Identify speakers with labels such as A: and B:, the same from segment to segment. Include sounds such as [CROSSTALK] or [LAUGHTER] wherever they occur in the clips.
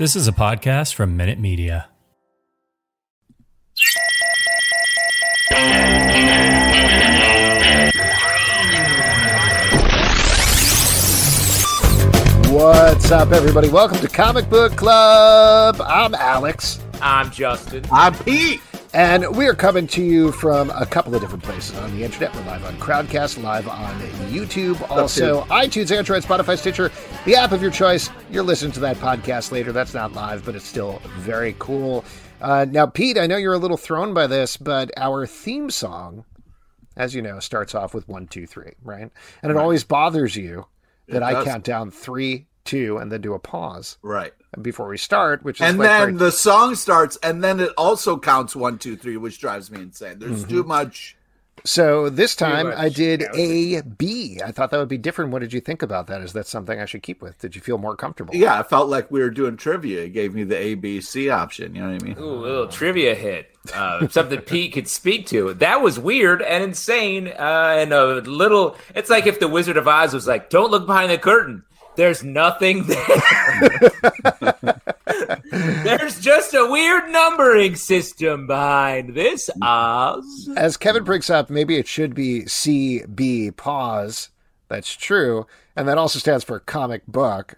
A: This is a podcast from Minute Media.
B: What's up, everybody? Welcome to Comic Book Club. I'm Alex.
C: I'm Justin.
D: I'm Pete.
B: And we're coming to you from a couple of different places on the internet. We're live on Crowdcast, live on YouTube, also iTunes, Android, Spotify, Stitcher, the app of your choice. You're listening to that podcast later. That's not live, but it's still very cool. Uh, now, Pete, I know you're a little thrown by this, but our theme song, as you know, starts off with one, two, three, right? And it
D: Right.
B: always bothers you that I count down three, two, and then do a pause
D: Right.
B: before we start, which is
D: And
B: like
D: then
B: very-
D: the song starts, and then it also counts one, two, three, which drives me insane. There's
B: Mm-hmm.
D: too much.
B: So this time I did
C: counting.
B: A B. I thought that would be different. What did you think about that? Is that something I should keep with? Did you feel more comfortable?
D: Yeah, I felt like we were doing trivia. It gave me the A, B, C option. You know what I mean?
C: Ooh, a little trivia hit. Uh, something Pete could speak to. That was weird and insane. Uh, and a little. It's like if the Wizard of Oz was like, "Don't look behind the curtain. There's nothing there. [LAUGHS] There's just a weird numbering system behind this Oz."
B: As Kevin brings up, maybe it should be C B pause. That's true, and that also stands for comic book.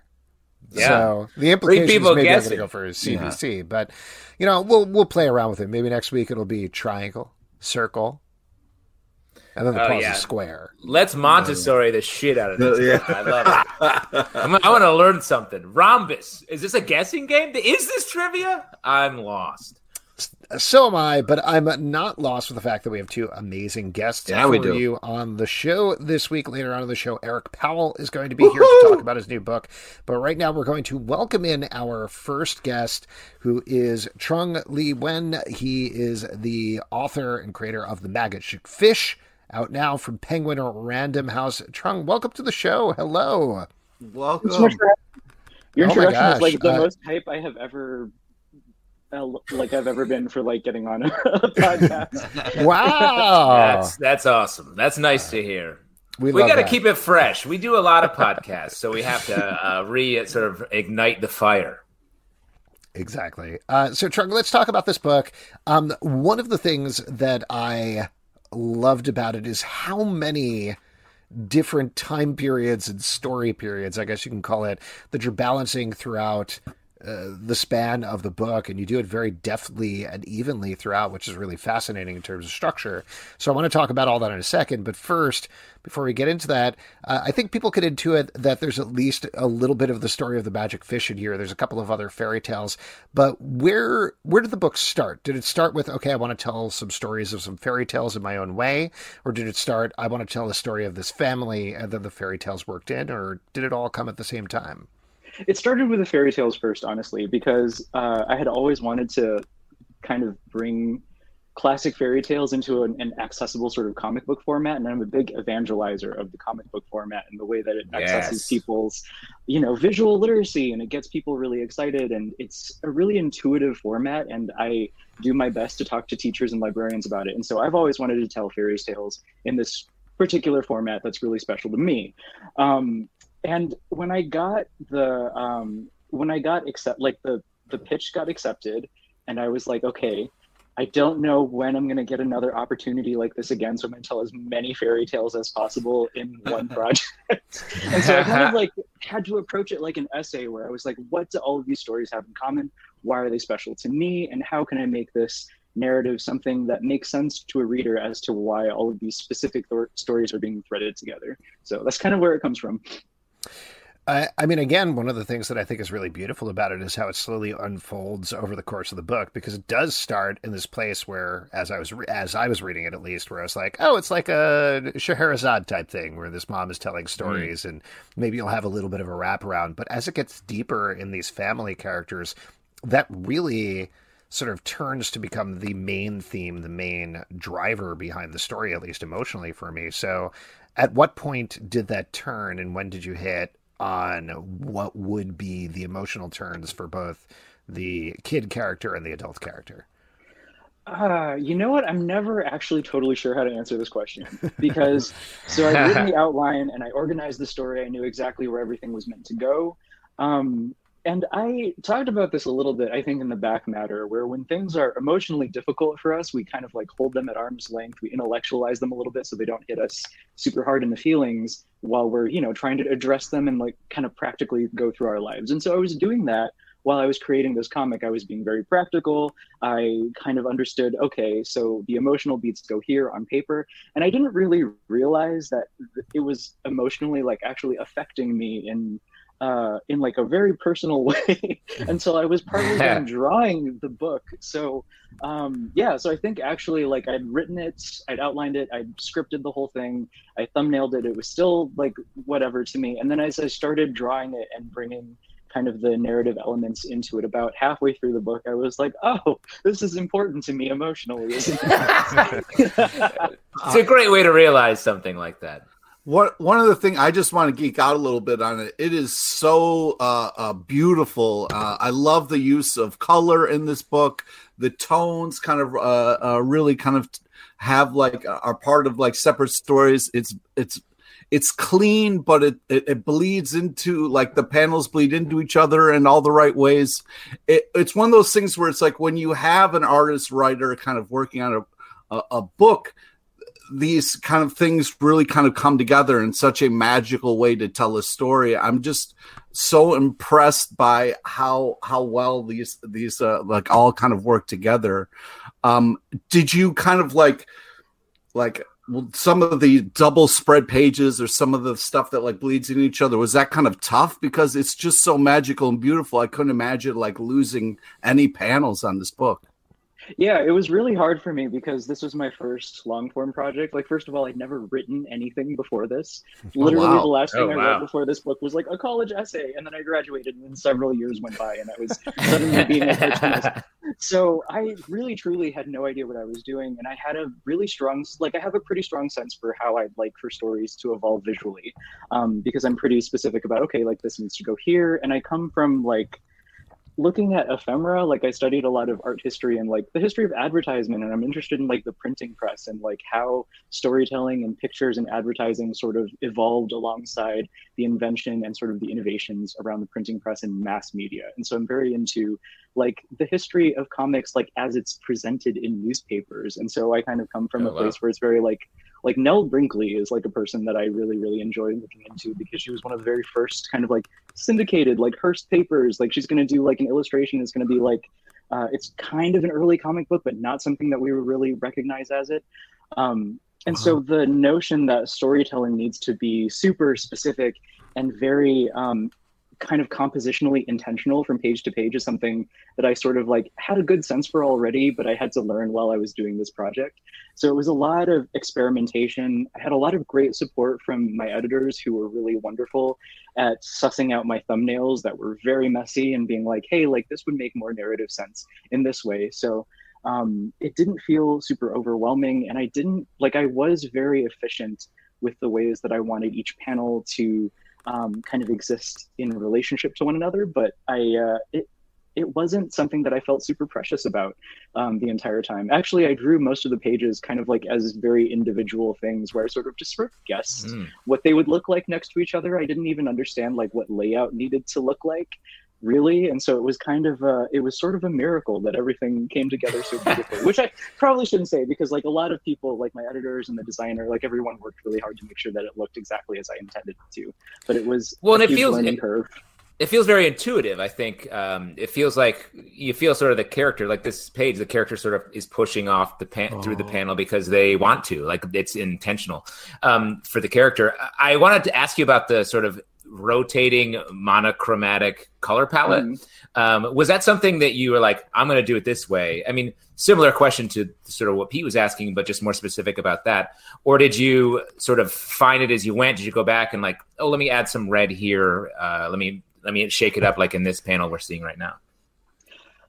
C: Yeah.
B: So the implication is
C: people
B: maybe I'm going to go for CBC, but you know we'll we'll play around with it. Maybe next week it'll be triangle, circle, and then the
C: Oh,
B: pause
C: yeah.
B: is square.
C: Let's Montessori the shit out of this.
D: Yeah.
C: I love it. I'm, I want to learn something. Rhombus. Is this a guessing game? Is this trivia? I'm lost.
B: So am I, but I'm not lost with the fact that we have two amazing guests
D: Yeah,
B: for
D: we do.
B: you on the show this week. Later on in the show, Eric Powell is going to be here to talk about his new book. But right now, we're going to welcome in our first guest, who is Trung Le Nguyen. He is the author and creator of The Magic Fish, out now from Penguin or Random House. Trung, welcome to the show. Hello.
D: Welcome.
E: so Your
B: Oh my
E: introduction
B: gosh,
E: is like the
B: uh,
E: most hype I have ever, uh, like I've ever been for like getting on a [LAUGHS] podcast. [LAUGHS]
B: Wow.
C: That's that's awesome. That's nice to hear.
B: we
C: We got to keep it fresh. We do a lot of podcasts, so we have to uh, re sort of ignite the fire.
B: Exactly. Uh, so, Trung, let's talk about this book. Um, one of the things that I loved about it is how many different time periods and story periods, I guess you can call it, that you're balancing throughout uh, the span of the book, and you do it very deftly and evenly throughout, which is really fascinating in terms of structure. So I want to talk about all that in a second, but first, before we get into that, uh, I think people could intuit that there's at least a little bit of the story of the magic fish in here. There's a couple of other fairy tales, but where where did the book start? Did it start with okay, I want to tell some stories of some fairy tales in my own way, or did it start I want to tell the story of this family and then the fairy tales worked in, or did it all come at the same time?
E: It started with the fairy tales first, honestly, because uh, I had always wanted to kind of bring classic fairy tales into an, an accessible sort of comic book format, and I'm a big evangelizer of the comic book format and the way that it accesses
C: Yes.
E: people's, you know, visual literacy, and it gets people really excited, and it's a really intuitive format, and I do my best to talk to teachers and librarians about it, and so I've always wanted to tell fairy tales in this particular format that's really special to me. Um, and when I got the um, when I got accept like the the pitch got accepted, and I was like, okay, I don't know when I'm going to get another opportunity like this again. So I'm to tell as many fairy tales as possible in one [LAUGHS] project. and so I kind of like had to approach it like an essay where I was like, what do all of these stories have in common? Why are they special to me? And how can I make this narrative something that makes sense to a reader as to why all of these specific th- stories are being threaded together? So that's kind of where it comes from.
B: I, I mean, again, one of the things that I think is really beautiful about it is how it slowly unfolds over the course of the book, because it does start in this place where, as I was re- as I was reading it at least, where I was like, oh, it's like a Scheherazade type thing, where this mom is telling stories, mm. and maybe you'll have a little bit of a wraparound. But as it gets deeper in these family characters, that really sort of turns to become the main theme, the main driver behind the story, at least emotionally for me. So, at what point did that turn, and when did you hit? on what would be the emotional turns for both the kid character and the adult character?
E: Uh, you know what? I'm never actually totally sure how to answer this question because so I written [LAUGHS] the outline and I organized the story. I knew exactly where everything was meant to go. Um, and I talked about this a little bit, I think, in the back matter, where when things are emotionally difficult for us, we kind of like hold them at arm's length. We intellectualize them a little bit so they don't hit us super hard in the feelings while we're, you know, trying to address them and like kind of practically go through our lives. And so I was doing that while I was creating this comic. I was being very practical. I kind of understood, okay, so the emotional beats go here on paper. And I didn't really realize that it was emotionally like actually affecting me in uh, in like a very personal [LAUGHS] way until I was partly done [LAUGHS] drawing the book. So um, yeah, so I think actually like I'd written it, I'd outlined it, I'd scripted the whole thing, I thumbnailed it. It was still like whatever to me. And then as I started drawing it and bringing kind of the narrative elements into it about halfway through the book i was like oh this is important to me emotionally [LAUGHS] it's
C: a great way to realize something like that
D: what one of the thing I just want to geek out a little bit on it. It is so uh, uh, beautiful. Uh, I love the use of color in this book. The tones kind of uh, uh, really kind of have like are part of like separate stories. It's it's it's clean, but it, it, it bleeds into like the panels bleed into each other in all the right ways. It, it's one of those things where it's like when you have an artist writer kind of working on a a, a book these kind of things really kind of come together in such a magical way to tell a story. I'm just so impressed by how how well these these uh, like all kind of work together. Um, did you kind of like like some of the double spread pages or some of the stuff that like bleeds in each other was that kind of tough because it's just so magical and beautiful. I couldn't imagine like losing any panels on this book.
E: Yeah, it was really hard for me because this was my first long form project. Like, first of all, I'd never written anything before this. [LAUGHS] Oh, Literally, wow. the last thing oh, I wow. wrote before this book was like a college essay, and then I graduated, and then several years went by, and I was [LAUGHS] suddenly being a cartoonist. [LAUGHS] So I really, truly had no idea what I was doing, and I had a really strong, like, I have a pretty strong sense for how I'd like for stories to evolve visually, um, because I'm pretty specific about okay, like this needs to go here, and I come from like looking at ephemera like i studied a lot of art history and like the history of advertisement and i'm interested in like the printing press and like how storytelling and pictures and advertising sort of evolved alongside the invention and sort of the innovations around the printing press and mass media. And so i'm very into like the history of comics like as it's presented in newspapers. And so i kind of come from oh, a place where it's very like like Nell Brinkley is like a person that I really, really enjoy looking into because she was one of the very first kind of like syndicated, like Hearst papers. Like she's going to do like an illustration is going to be like, uh, it's kind of an early comic book, but not something that we would really recognize as it. Um, and uh-huh. so the notion that storytelling needs to be super specific and very um, kind of compositionally intentional from page to page is something that I sort of like had a good sense for already, but I had to learn while I was doing this project. So it was a lot of experimentation. I had a lot of great support from my editors who were really wonderful at sussing out my thumbnails that were very messy and being like, hey, like this would make more narrative sense in this way. So um, it didn't feel super overwhelming. And I didn't like, I was very efficient with the ways that I wanted each panel to um, kind of exist in relationship to one another. But I, uh, it, it wasn't something that I felt super precious about um, the entire time. Actually, I drew most of the pages kind of like as very individual things where I sort of just sort of guessed mm. what they would look like next to each other. I didn't even understand like what layout needed to look like. Really? And so it was kind of a, it was sort of a miracle that everything came together so beautifully which i probably shouldn't say because like a lot of people like my editors and the designer like everyone worked really hard to make sure that it looked exactly as i intended it to. But it was
C: well and it feels it,
E: curve.
C: it feels very intuitive i think um, it feels like you feel sort of the character like this page the character sort of is pushing off the pan- through the panel because they want to like it's intentional um, for the character. I wanted to ask you about the sort of rotating monochromatic color palette.
E: Mhm.
C: Um, was that something that you were like, I'm going to do it this way? I mean, similar question to sort of what Pete was asking, but just more specific about that. Or did you sort of find it as you went? Did you go back and like, oh, let me add some red here. Uh, let me let me shake it up like in this panel we're seeing right now.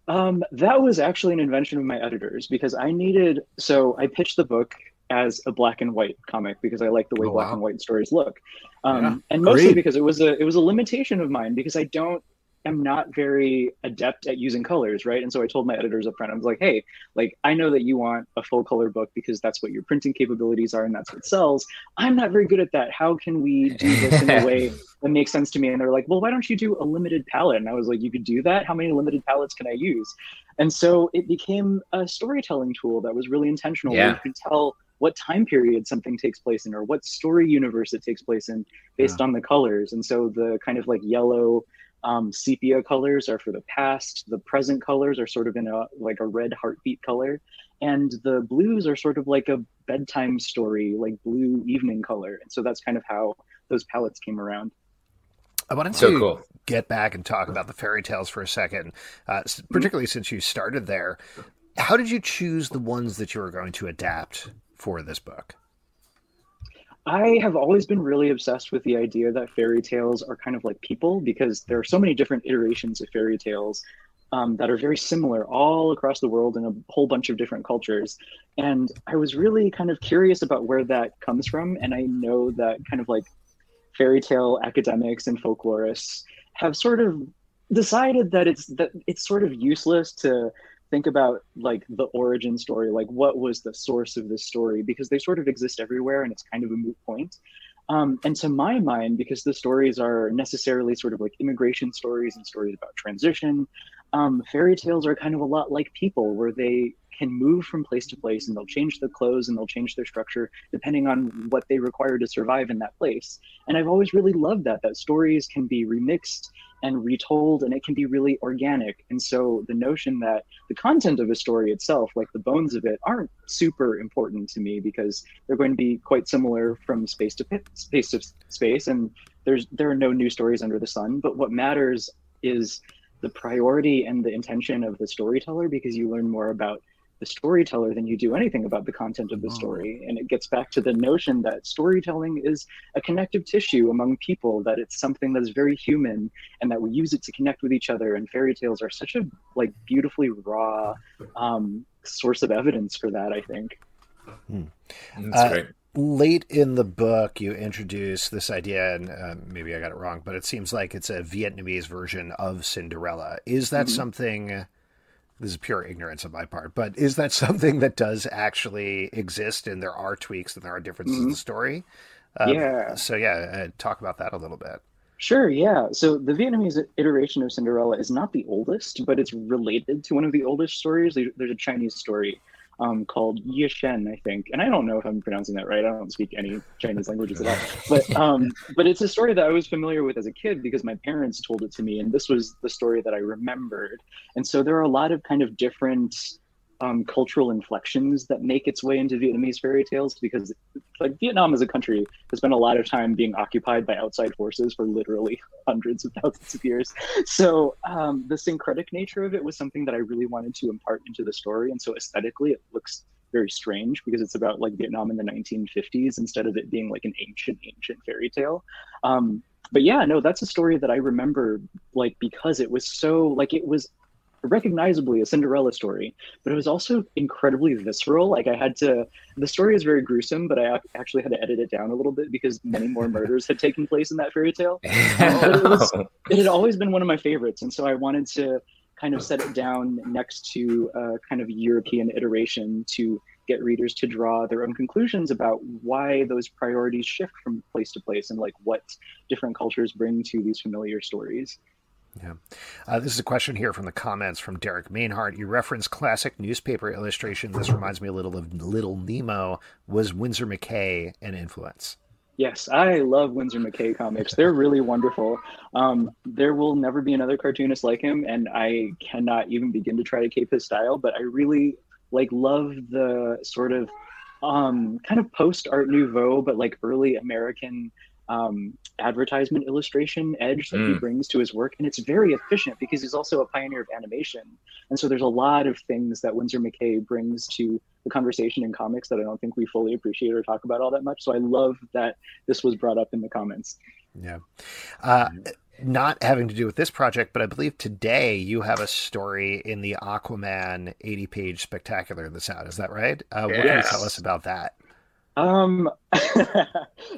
E: Um, that was actually an invention of my editors because I needed. So I pitched the book as a black and white comic because I like the way
D: Oh,
E: black
D: wow.
E: and white stories look, um,
D: Yeah,
E: and mostly
D: agreed.
E: because it was a it was a limitation of mine because I don't am not very adept at using colors, right? And so I told my editors up front, I was like, hey, like I know that you want a full color book because that's what your printing capabilities are and that's what sells. I'm not very good at that. How can we do this in a way [LAUGHS] that makes sense to me? And they're like, well, why don't you do a limited palette? And I was like, you could do that. How many limited palettes can I use? And so it became a storytelling tool that was really intentional.
C: Yeah.
E: you could tell what time period something takes place in or what story universe it takes place in based on the colors. And so the kind of like yellow um, sepia colors are for the past. The present colors are sort of in a like a red heartbeat color, and the blues are sort of like a bedtime story, like blue evening color. And so that's kind of how those palettes came around.
B: I wanted
C: So
B: to
C: cool.
B: get back and talk about the fairy tales for a second, uh, s- particularly since you started there. How did you choose the ones that you were going to adapt for this book?
E: I have always been really obsessed with the idea that fairy tales are kind of like people because there are so many different iterations of fairy tales um, that are very similar all across the world in a whole bunch of different cultures. And I was really kind of curious about where that comes from. And I know that kind of like fairy tale academics and folklorists have sort of decided that it's that it's sort of useless to think about like the origin story like what was the source of this story because they sort of exist everywhere and it's kind of a moot point. Um, and to my mind because the stories are necessarily sort of like immigration stories and stories about transition um, fairy tales are kind of a lot like people where they can move from place to place and they'll change the clothes and they'll change their structure depending on what they require to survive in that place. And i've always really loved that that stories can be remixed and retold and it can be really organic. And so the notion that the content of a story itself like the bones of it aren't super important to me because they're going to be quite similar from space to space to space and there's there are no new stories under the sun. But what matters is the priority and the intention of the storyteller because you learn more about the storyteller than you do anything about the content of the story and it gets back to the notion that storytelling is a connective tissue among people that it's something that is very human and that we use it to connect with each other and fairy tales are such a like beautifully raw um, source of evidence for that i think
C: That's
B: Uh,
C: great.
B: Late in the book, you introduce this idea, and uh, maybe I got it wrong, but it seems like it's a Vietnamese version of Cinderella. Is that
E: Mhm.
B: something? This is pure ignorance on my part, but is that [LAUGHS] something that does actually exist, and there are tweaks and there are differences in
E: Mhm.
B: the story? Uh,
E: yeah
B: So yeah, uh, talk about that a little bit.
E: Sure, yeah. So the Vietnamese iteration of Cinderella is not the oldest, but it's related to one of the oldest stories. There's a Chinese story um, called Ye Shen, I think, and I don't know if I'm pronouncing that right. I don't speak any Chinese languages at all, [LAUGHS] but um, but it's a story that I was familiar with as a kid because my parents told it to me, and this was the story that I remembered. And so there are a lot of kind of different um, cultural inflections that make its way into Vietnamese fairy tales because like Vietnam as a country has spent a lot of time being occupied by outside forces for literally [LAUGHS] hundreds of thousands of years. So um, the syncretic nature of it was something that I really wanted to impart into the story. And so aesthetically, it looks very strange because it's about like Vietnam in the 1950s instead of it being like an ancient, ancient fairy tale. Um, but yeah, no, that's a story that I remember like because it was so like it was recognizably a Cinderella story, but it was also incredibly visceral. Like I had to, the story is very gruesome, but I actually had to edit it down a little bit because many more [LAUGHS] murders had taken place in that fairy tale. but [LAUGHS] um, it was- It had always been one of my favorites, and so I wanted to kind of set it down next to a kind of European iteration to get readers to draw their own conclusions about why those priorities shift from place to place and like what different cultures bring to these familiar stories.
B: Yeah. Uh, this is a question here from the comments from Derek Mainhart. You reference classic newspaper illustration. This reminds me a little of Little Nemo. Was Winsor McCay an influence?
E: Yes, I love Winsor McCay comics. They're really wonderful. Um, there will never be another cartoonist like him, and I cannot even begin to try to cape his style. But I really like love the sort of um, kind of post Art Nouveau, but like early American um, advertisement illustration edge that mm. he brings to his work. And it's very efficient because he's also a pioneer of animation. And so there's a lot of things that Winsor McCay brings to the conversation in comics that I don't think we fully appreciate or talk about all that much. So I love that this was brought up in the comments.
B: Yeah. Uh, not having to do with this project, but I believe today you have a story in the Aquaman 80 page spectacular that's out. Is that right? Uh, yes. What can you tell us about that?
E: Um, [LAUGHS]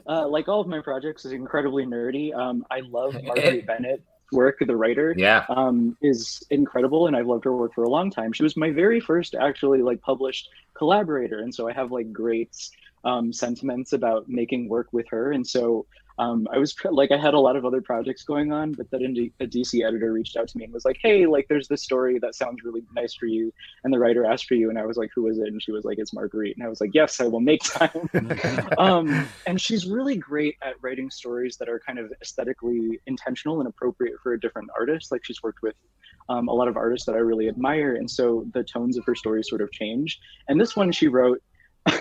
E: uh, like all of my projects, is incredibly nerdy. Um, I love [LAUGHS] Marguerite Bennett work, the writer.
C: Yeah.
E: Um, is incredible, and I've loved her work for a long time. She was my very first actually like published collaborator, and so I have like great um, sentiments about making work with her. And so um, I was like, I had a lot of other projects going on, but then a DC editor reached out to me and was like, "Hey, like, there's this story that sounds really nice for you," and the writer asked for you, and I was like, "Who is it?" And she was like, "It's Marguerite," and I was like, "Yes, I will make time." [LAUGHS] um, and she's really great at writing stories that are kind of aesthetically intentional and appropriate for a different artist. Like she's worked with um, a lot of artists that I really admire, and so the tones of her stories sort of change. And this one she wrote. [LAUGHS]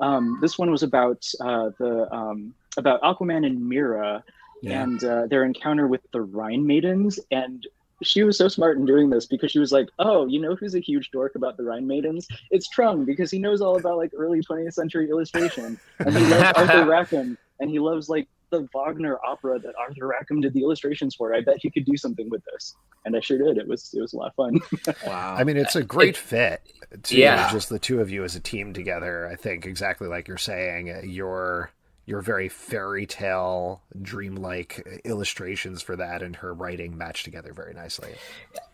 E: um, this one was about uh, the um, about Aquaman and Mera yeah. and uh, their encounter with the Rhine Maidens. And she was so smart in doing this because she was like, "Oh, you know who's a huge dork about the Rhine Maidens? It's Trung because he knows all about like early 20th century illustration, and he loves [LAUGHS] Arthur Rackham, and he loves like the Wagner opera that Arthur Rackham did the illustrations for. I bet he could do something with this, and I sure did. It was it was a lot of fun. [LAUGHS]
B: wow! I mean, it's a great fit to yeah. just the two of you as a team together. I think exactly like you're saying. You're your very fairy tale, dreamlike illustrations for that and her writing match together very nicely.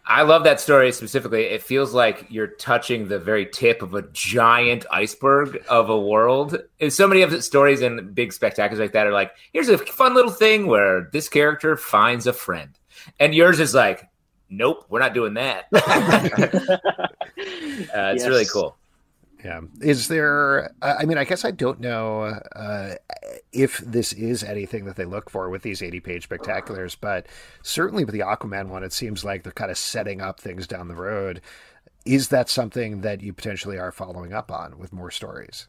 C: I love that story specifically. It feels like you're touching the very tip of a giant iceberg of a world. And so many of the stories and big spectacles like that are like, here's a fun little thing where this character finds a friend. And yours is like, nope, we're not doing that. [LAUGHS] uh, it's yes. really cool.
B: Yeah. Is there, I mean, I guess I don't know uh, if this is anything that they look for with these 80 page spectaculars, but certainly with the Aquaman one, it seems like they're kind of setting up things down the road. Is that something that you potentially are following up on with more stories?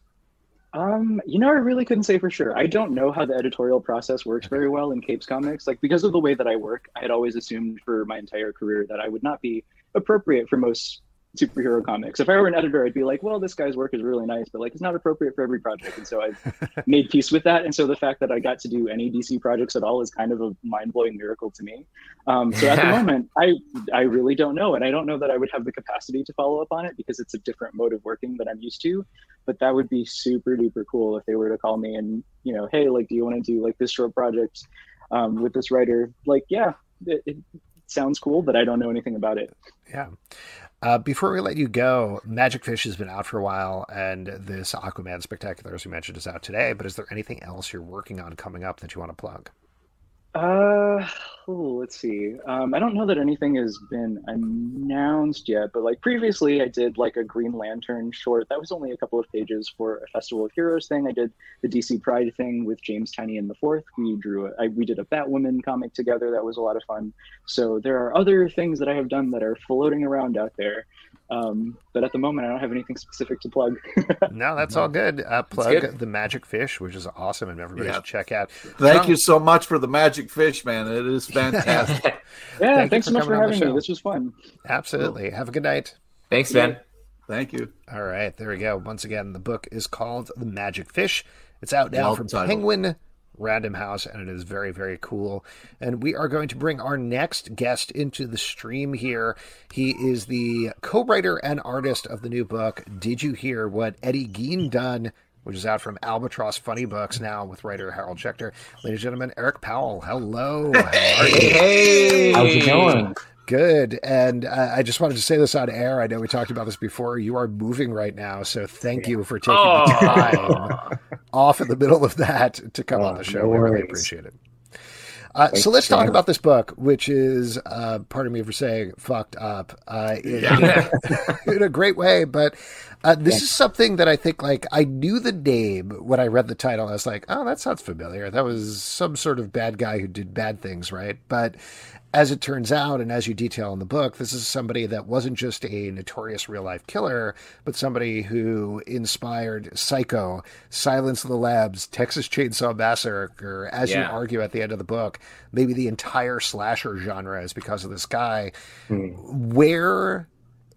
E: Um, you know, I really couldn't say for sure. I don't know how the editorial process works very well in Capes Comics. Like, because of the way that I work, I had always assumed for my entire career that I would not be appropriate for most superhero comics. If I were an editor, I'd be like, well, this guy's work is really nice, but like it's not appropriate for every project. And so I've [LAUGHS] made peace with that. And so the fact that I got to do any DC projects at all is kind of a mind blowing miracle to me. Um, so at the moment, I I really don't know, and I don't know that I would have the capacity to follow up on it because it's a different mode of working that I'm used to. But that would be super duper cool if they were to call me and you know, hey, like, do you want to do like this short project um, with this writer? Like, yeah. It, it, sounds cool, but I don't know anything about it.
B: Yeah. Uh, before we let you go, Magic Fish has been out for a while, and this Aquaman Spectacular, as we mentioned, is out today. But is there anything else you're working on coming up that you want to plug?
E: Uh, ooh, let's see. Um, I don't know that anything has been announced yet, but like previously, I did like a Green Lantern short. That was only a couple of pages for a Festival of Heroes thing. I did the DC Pride thing with James Tynion the Fourth. We drew a, I, we did a Batwoman comic together. That was a lot of fun. So there are other things that I have done that are floating around out there. Um, but at the moment, I don't have anything specific to plug. [LAUGHS]
B: no, that's all good. Uh, plug good. the Magic Fish, which is awesome, and everybody yeah. should check out.
D: Thank you so much for the Magic Fish, man. It is [LAUGHS] fantastic.
E: yeah, Thank thanks so much for having me. This was fun.
B: Absolutely. Have a good night.
C: Thanks, Ben.
D: Thank you.
B: All right, there we go. Once again, the book is called The Magic Fish. It's out now well from titled. Penguin Random House, and it is very, very cool. And we are going to bring our next guest into the stream here. He is the co writer and artist of the new book, Did You Hear What Eddie Gein Done? Which is out from Albatross Funny Books now with writer Harold Schechter. Ladies and gentlemen, Eric Powell. Hello.
F: Hey, how's it going?
B: Good. And uh, I just wanted to say this on air. I know we talked about this before. You are moving right now. So thank you for taking oh. the time [LAUGHS] off in the middle of that to come oh, on the show. No we really appreciate it. Uh, so let's talk about this book, which is, uh, pardon me for saying fucked up uh, in,
C: Yeah. [LAUGHS]
B: in a great way. But uh, this is something that I think, like, I knew the name when I read the title. I was like, oh, that sounds familiar. That was some sort of bad guy who did bad things, right? But as it turns out, and as you detail in the book, this is somebody that wasn't just a notorious real life killer, but somebody who inspired Psycho, Silence of the Lambs, Texas Chainsaw Massacre, as you argue at the end of the book, maybe the entire slasher genre is because of this guy. Where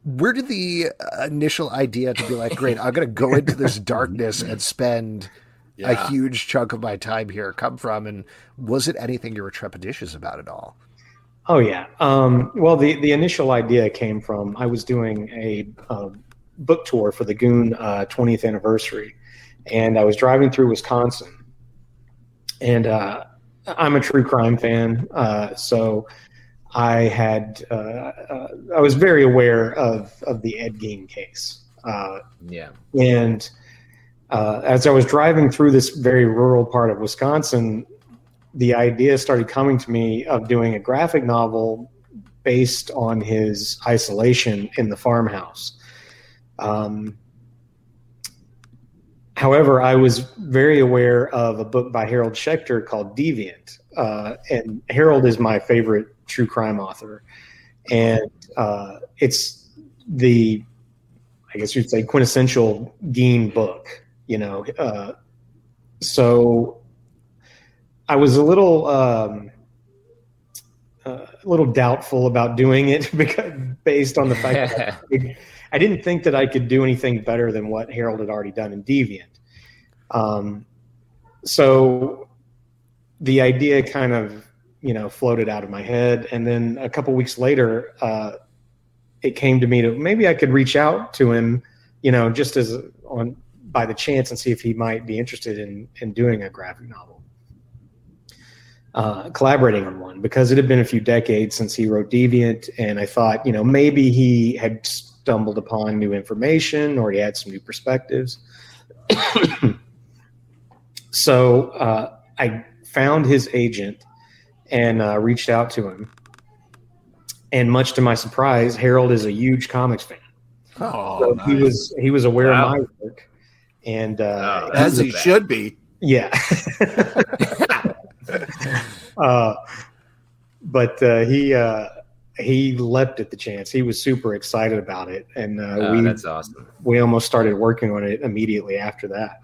B: where did the initial idea to be like, great, I'm going to go into this [LAUGHS] darkness and spend a huge chunk of my time here come from? And was it anything you were trepidatious about at all?
F: Oh yeah. Um, well, the the initial idea came from I was doing a, uh book tour for the Goon uh, 20th anniversary, and I was driving through Wisconsin, and uh, I'm a true crime fan, uh, so I had uh, uh, I was very aware of of the Ed Gein case. Uh,
C: Yeah.
F: and uh, as I was driving through this very rural part of Wisconsin, the idea started coming to me of doing a graphic novel based on his isolation in the farmhouse. Um, however, I was very aware of a book by Harold Schechter called Deviant. Uh, and Harold is my favorite true crime author. And uh, it's the I guess you'd say quintessential Gein book, you know. Uh, so I was a little um, uh, a little doubtful about doing it [LAUGHS] because based on the fact that [LAUGHS] I, I didn't think that I could do anything better than what Harold had already done in Deviant. Um, so the idea kind of you know floated out of my head, and then a couple weeks later. Uh, it came to me to maybe I could reach out to him, you know, just as on by the chance and see if he might be interested in in doing a graphic novel, uh, collaborating on one because it had been a few decades since he wrote Deviant, and I thought, you know, maybe he had stumbled upon new information or he had some new perspectives. [COUGHS] so uh, I found his agent and uh, reached out to him and much to my surprise, Harold is a huge comics fan.
D: Oh,
F: So he was he was aware
C: Wow.
F: of my work, and uh,
C: Oh,
D: as he should be.
F: yeah. [LAUGHS] uh, but uh, he uh, he leapt at the chance. He was super excited about it, and uh,
C: Oh,
F: we
C: that's awesome.
F: we almost started working on it immediately after that.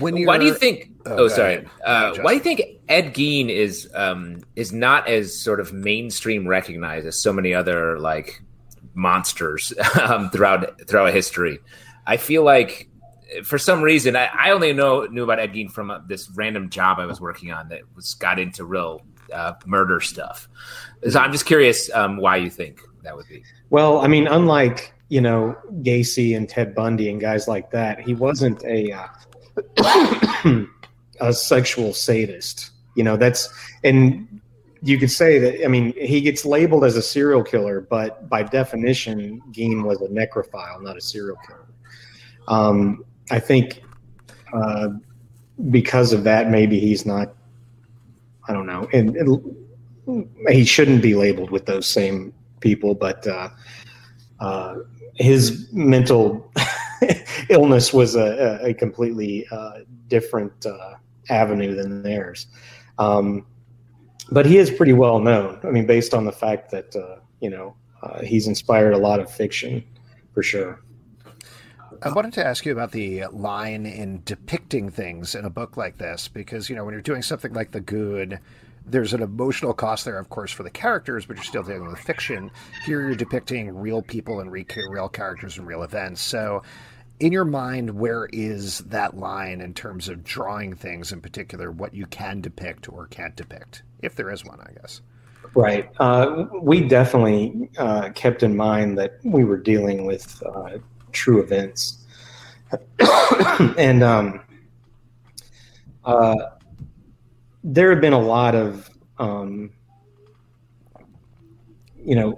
B: When you're,
C: Why do you think?
B: Oh,
C: Oh, sorry. Uh, why do you think Ed Gein is um, is not as sort of mainstream recognized as so many other like monsters [LAUGHS] um, throughout throughout history? I feel like for some reason I, I only know knew about Ed Gein from uh, this random job I was working on that was got into real uh, murder stuff. So I'm just curious um, why you think that would be.
F: Well, I mean, unlike you know Gacy and Ted Bundy and guys like that, he wasn't a uh, [CLEARS THROAT] a sexual sadist. You know, that's and you could say that. I mean, he gets labeled as a serial killer, but by definition, Gein was a necrophile, not a serial killer. Um, I think uh, because of that, maybe he's not. I don't know, and, and he shouldn't be labeled with those same people, but uh, uh, his mental [LAUGHS] illness was a, a completely uh, different uh, avenue than theirs. Um, but he is pretty well known. I mean, based on the fact that uh, you know uh, he's inspired a lot of fiction, for sure.
B: I wanted to ask you about the line in depicting things in a book like this, because you know when you're doing something like The Goon, there's an emotional cost there, of course, for the characters, but you're still dealing with fiction. Here, you're depicting real people and re- real characters and real events. So, in your mind, where is that line in terms of drawing things, in particular, what you can depict or can't depict, if there is one, I guess.
F: Right. Uh, we definitely uh, kept in mind that we were dealing with uh, true events. [COUGHS] and um, uh, there have been a lot of, um, you know,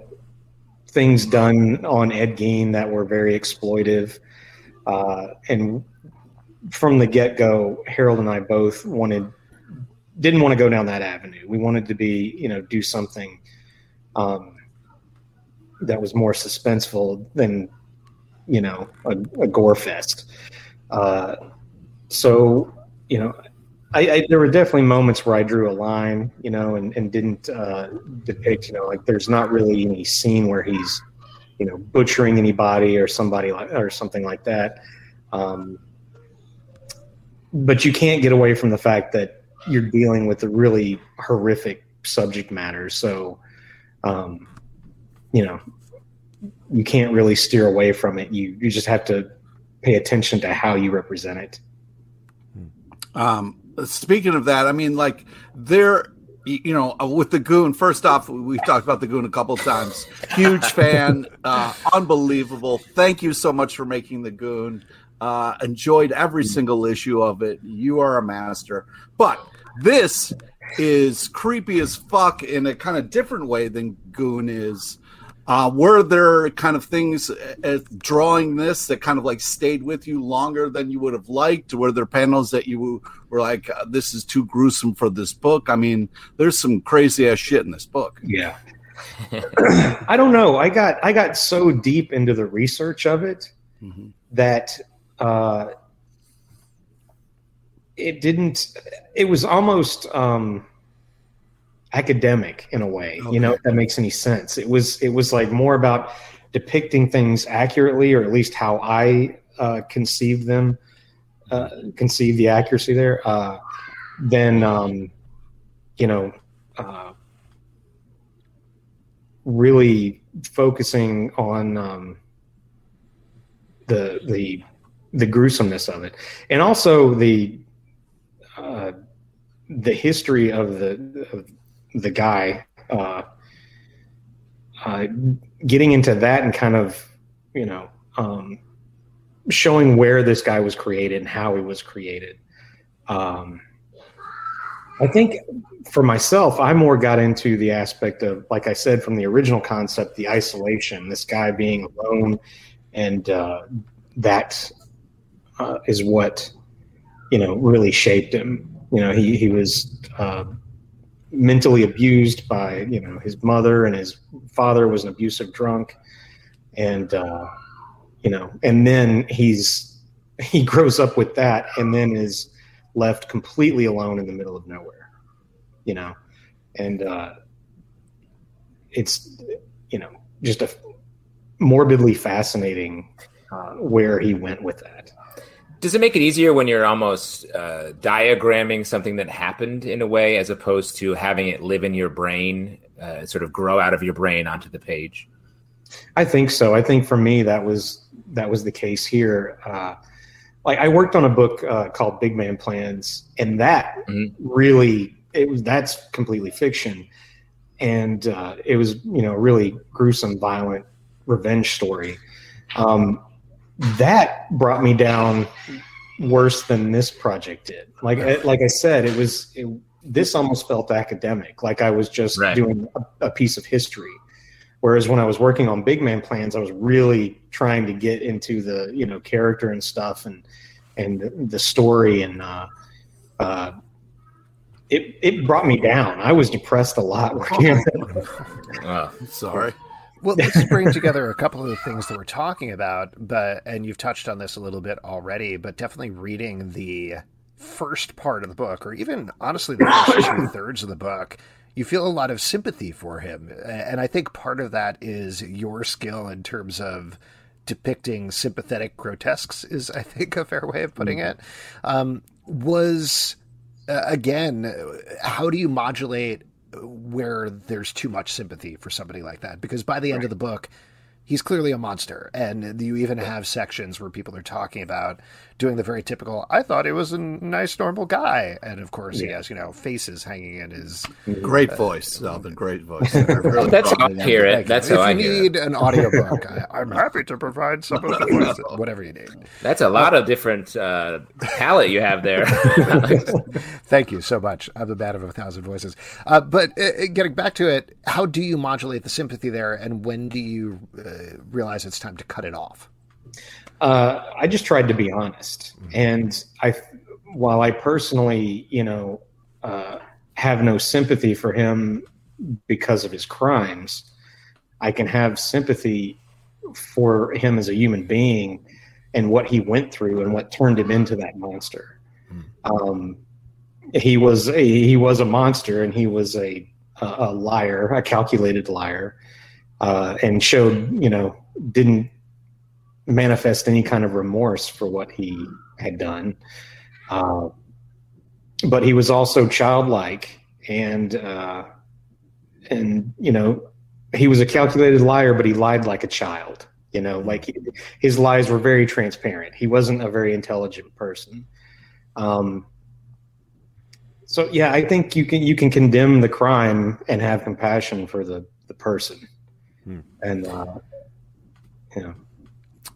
F: things done on Ed Gein that were very exploitive. Uh, and from the get go, Harold and I both wanted didn't want to go down that avenue. We wanted to be, you know, do something um, that was more suspenseful than, you know, a, a gore fest. Uh, so, you know, I, I, there were definitely moments where I drew a line, you know, and, and didn't uh, depict, you know, like there's not really any scene where he's, you know, butchering anybody or somebody like or something like that. Um, but you can't get away from the fact that you're dealing with a really horrific subject matter. So, um, you know, you can't really steer away from it. You you just have to pay attention to how you represent it.
D: Um, speaking of that, I mean, like there, you know, uh, with the goon. First off, we've talked about the goon a couple times. Huge fan, uh, unbelievable. Thank you so much for making the goon. Uh, enjoyed every single issue of it. You are a master. But this is creepy as fuck in a kind of different way than Goon is. Uh, were there kind of things uh, drawing this that kind of like stayed with you longer than you would have liked? Were there panels that you were like, uh, this is too gruesome for this book? I mean, there's some crazy ass shit in this book.
F: Yeah. [CLEARS THROAT] I don't know. I got I got so deep into the research of it mm-hmm. that uh, it didn't. It was almost um, academic in a way. Okay. You know, if that makes any sense. It was. It was like more about depicting things accurately, or at least how I uh, conceived them, uh, conceive the accuracy there. Uh, than um, you know, uh, really focusing on um, the the the gruesomeness of it, and also the uh, the history of the of the guy. Uh, uh, getting into that and kind of you know um, showing where this guy was created and how he was created. Um, I think for myself, I more got into the aspect of, like I said, from the original concept, the isolation, this guy being alone, and uh, that uh, is what you know really shaped him. You know, he he was uh, mentally abused by you know his mother, and his father was an abusive drunk, and uh, you know, and then he's [LAUGHS] he grows up with that, and then is left completely alone in the middle of nowhere. You know, and uh, it's you know just a morbidly fascinating uh, where he went with that.
C: Does it make it easier when you're almost uh, diagramming something that happened in a way, as opposed to having it live in your brain, uh, sort of grow out of your brain onto the page?
F: I think so. I think for me that was that was the case here. Uh, like I worked on a book uh, called Big Man Plans, and that mm-hmm. really it was that's completely fiction, and uh, it was you know really gruesome, violent revenge story. Um, that brought me down worse than this project did. Like like I said, it was it, this almost felt academic, like I was just right. doing a, a, piece of history. Whereas when I was working on big man plans, I was really trying to get into the you know character and stuff and and the story and uh, uh, it it brought me down. I was depressed a lot working.
D: Oh, [LAUGHS] sorry.
B: Well, let's bring [LAUGHS] together a couple of the things that we're talking about, but and you've touched on this a little bit already, but definitely reading the first part of the book, or even honestly the first two [COUGHS] thirds of the book, you feel a lot of sympathy for him, and I think part of that is your skill in terms of depicting sympathetic grotesques is, I think, a fair way of putting mm-hmm. it. Um, was uh, again, how do you modulate where there's too much sympathy for somebody like that. Because by the end right. of the book he's clearly a monster. And you even have sections where people are talking about doing the very typical i thought he was a nice normal guy. And of course yeah. he has you know faces hanging in his
D: great uh, voice Alvin, great voice. [LAUGHS]
C: Really that's how i hear it. That's
B: if
C: how
B: i
C: need
B: an audiobook I, am happy to provide some of the voices [LAUGHS] whatever you need.
C: That's a lot of different uh, palette you have there. [LAUGHS]
B: Thank you so much. I'm the man of a thousand voices. Uh, but uh, uh, getting back to it how do you modulate the sympathy there and when do you uh, realize it's time to cut it off
F: uh, I just tried to be honest, mm-hmm. and I, while I personally, you know, uh, have no sympathy for him because of his crimes. I can have sympathy for him as a human being and what he went through and what turned him into that monster. Um, he was a, he was a monster and he was a a liar, a calculated liar, uh, and showed you know didn't manifest any kind of remorse for what he had done. Uh, but he was also childlike and uh, and you know he was a calculated liar, but he lied like a child. You know, like he, his lies were very transparent. He wasn't a very intelligent person. Um, so yeah, I think you can you can condemn the crime and have compassion for the the person, hmm. and uh, you know.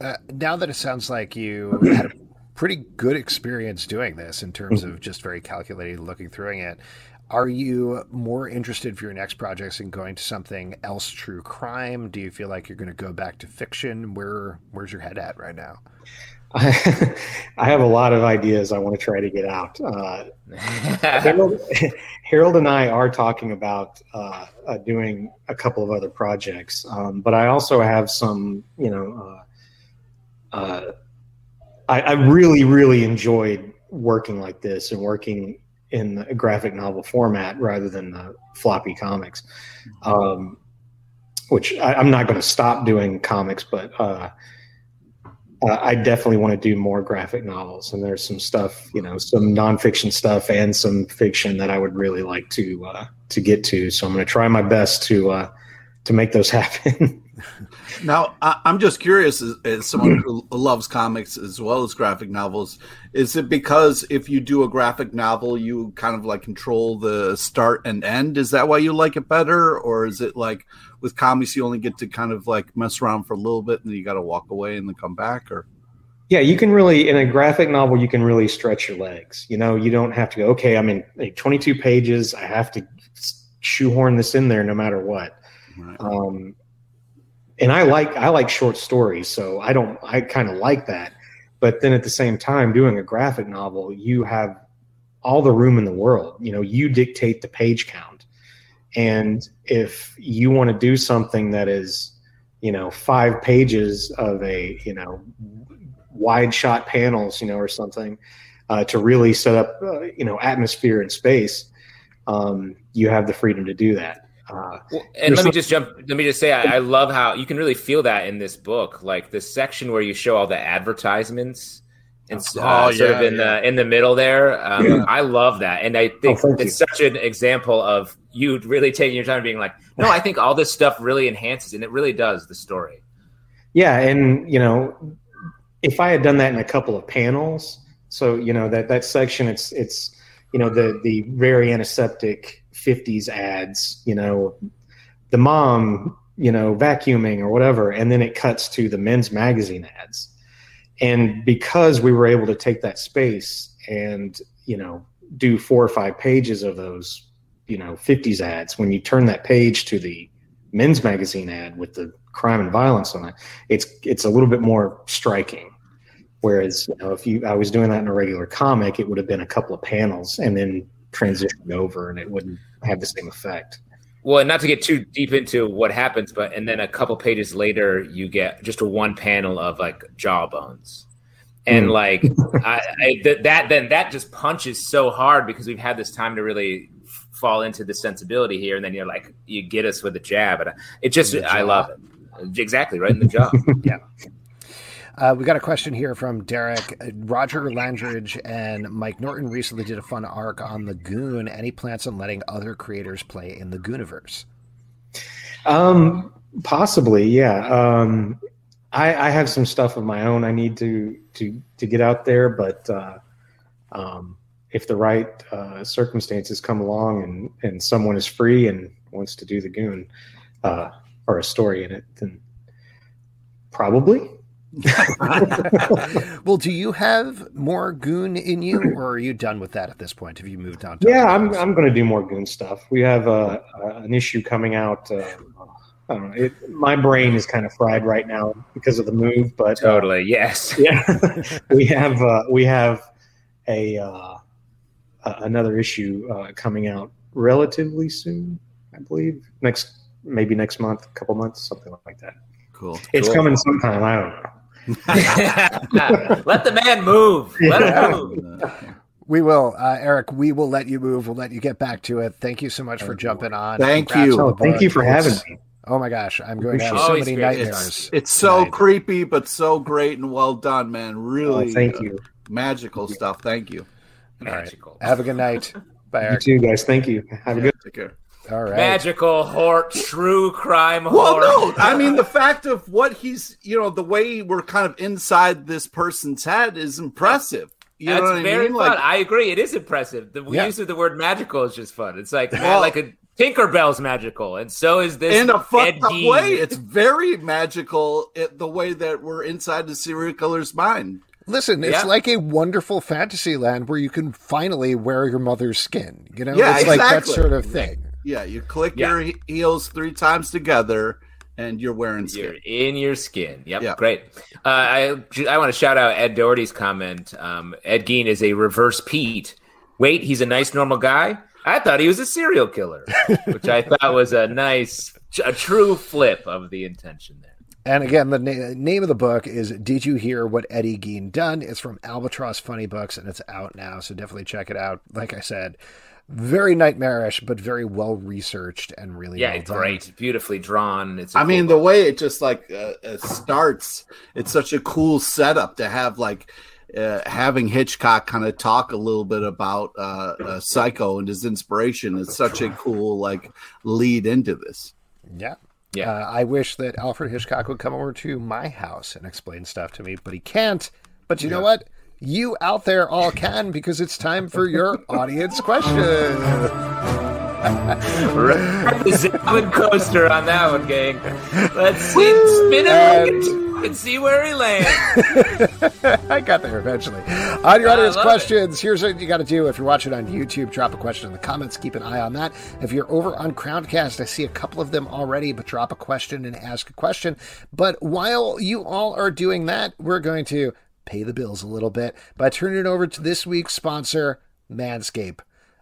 B: Uh, now that it sounds like you had a pretty good experience doing this in terms mm-hmm. of just very calculated looking through it, are you more interested for your next projects in going to something else true crime? Do you feel like you're going to go back to fiction? Where where's your head at right now?
F: I, [LAUGHS] I have a lot of ideas I want to try to get out. Uh, Harold, [LAUGHS] Harold, and I are talking about uh, uh, doing a couple of other projects, um, but I also have some, you know, uh, uh, I, I really, really enjoyed working like this and working in a graphic novel format rather than the floppy comics. Um, which I, am not going to stop doing comics, but uh, I definitely want to do more graphic novels. And there's some stuff, you know, some nonfiction stuff and some fiction that I would really like to uh, to get to. So I'm going to try my best to uh, to make those [LAUGHS] happen. [LAUGHS]
D: now, I, am just curious, as, as, someone who [CLEARS THROAT] loves comics as well as graphic novels, is it because if you do a graphic novel, you kind of like control the start and end? Is that why you like it better, or is it like with comics you only get to kind of like mess around for a little bit and then you got to walk away and then come back, or?
F: Yeah, you can really in a graphic novel you can really stretch your legs. You know, you don't have to go. Okay, I'm in like 22 pages. I have to shoehorn this in there no matter what. Right. Um, and I like I like short stories, so I don't I kind of like that. But then at the same time, doing a graphic novel, you have all the room in the world. You know, you dictate the page count, and if you want to do something that is, you know, five pages of a you know wide shot panels, you know, or something, uh, to really set up uh, you know atmosphere and space, um, you have the freedom to do that.
C: Uh, and let me just jump. Let me just say, I, I, love how you can really feel that in this book, like the section where you show all the advertisements and oh, uh, sort of in yeah. the in the middle there. Um, yeah. I love that, and I think oh, it's you. such an example of you really taking your time and being like, no, I think all this stuff really enhances, and it really does the story.
F: Yeah, and you know, if I had done that in a couple of panels, so you know that that section, it's it's you know the the very antiseptic 50s ads, you know, the mom, you know, vacuuming or whatever, and then it cuts to the men's magazine ads. And because we were able to take that space and, you know, do four or five pages of those, you know, 50s ads, when you turn that page to the men's magazine ad with the crime and violence on it, it's it's a little bit more striking. Whereas, you know, if you I was doing that in a regular comic, it would have been a couple of panels and then transitioned over and it wouldn't have the same effect.
C: Well, and not to get too deep into what happens, but and then a couple pages later, you get just a one panel of like jawbones, and mm. like I, I, th- that, then that just punches so hard because we've had this time to really fall into the sensibility here, and then you're like, you get us with a jab, and it just, I love it, exactly right in the jaw, [LAUGHS] yeah.
B: Uh, we got a question here from Derek. Roger Langridge and Mike Norton recently did a fun arc on the Goon. Any plans on letting other creators play in the Gooniverse?
F: Um, possibly, yeah. Um, I, I have some stuff of my own I need to to to get out there, but uh, um, if the right uh, circumstances come along and and someone is free and wants to do the Goon uh, or a story in it, then probably [LAUGHS]
B: well, do you have more goon in you, or are you done with that at this point? Have you moved on?
F: yeah, I'm. I'm going to do more goon stuff. We have uh, uh, an issue coming out. Uh, I don't know. It, my brain is kind of fried right now because of the move, but
C: uh, totally yes. [LAUGHS]
F: Yeah, we have uh, we have a uh, another issue coming out relatively soon. I believe next, maybe next month, a couple months, something like that.
D: Cool.
F: It's
C: Cool.
F: coming sometime. I don't know. [LAUGHS]
C: Let the man move. Let
F: Yeah.
C: him move.
B: We will, uh, Eric. We will let you move. We'll let you get back to it. Thank you so much for jumping on.
D: Thank
B: Congrats
D: you.
B: on
F: thank you for having me.
B: Oh my gosh, I'm going to have
C: Appreciate
B: so many
C: great.
B: nightmares.
D: It's it's so
B: tonight.
D: creepy, but so great and well done, man. Really,
F: Oh, thank
D: uh,
F: you.
D: magical stuff. Thank you.
C: Magical.
B: Have a good night. [LAUGHS] Bye,
F: You
B: Eric.
F: too, guys. Thank you. Have a good.
D: Take care.
B: All right.
C: Magical horror, true crime
D: Well,
C: horror.
D: no, I mean the fact of what he's, you know, the way we're kind of inside this person's head is impressive. You
C: That's
D: know what
C: very
D: I mean?
C: fun.
D: Like,
C: I agree. It is impressive. The
B: Yeah.
C: use of the word magical is just fun. It's like man,
D: Well-
C: like a Tinkerbell's magical, and so is this
D: in a
C: Ed
D: fucked up way, it's very magical. It, the way that we're inside the serial killer's mind.
B: Listen, it's
C: Yeah.
B: like a wonderful fantasy land where you can finally wear your mother's skin. You know,
D: Yeah,
B: it's like that sort of thing.
D: Yeah, you click
C: Yeah.
D: your heels three times together, and you're wearing skin.
C: You're in your skin. Yep,
D: Yeah.
C: great. Uh, I I want to shout out Ed Doherty's comment. Um, Ed Gein is a reverse Pete. Wait, he's a nice normal guy. I thought he was a serial killer, [LAUGHS] which I thought was a nice, a true flip of the intention there.
B: And again, the na- name of the book is "Did You Hear What Eddie Gein Done?" It's from Albatross Funny Books, and it's out now. So definitely check it out. Like I said, very nightmarish, but very well researched and really
C: Yeah,
B: well done.
C: great, beautifully drawn. It's. a
D: I
C: cool
D: mean,
C: book.
D: the way it just like uh, uh, starts, it's such a cool setup to have like uh, having Hitchcock kind of talk a little bit about uh, uh, Psycho and his inspiration is such a cool like lead into this.
B: Yeah.
C: Yeah.
B: Uh, I wish that Alfred Hitchcock would come over to my house and explain stuff to me, but he can't. But you know what? You out there all can because it's time for your audience question.
C: Ride the Zalman coaster on that one, gang. Let's see, spin
B: And-
C: it and see where he lands. [LAUGHS]
B: I got there eventually. On your
C: I
B: audience
C: love
B: questions, here's what you got to do. If you're watching on YouTube, drop a question in the comments. Keep an eye on that. If you're over on Crowdcast, I see a couple of them already, but drop a question and ask a question. But while you all are doing that, we're going to pay the bills a little bit by turning it over to this week's sponsor, Manscaped.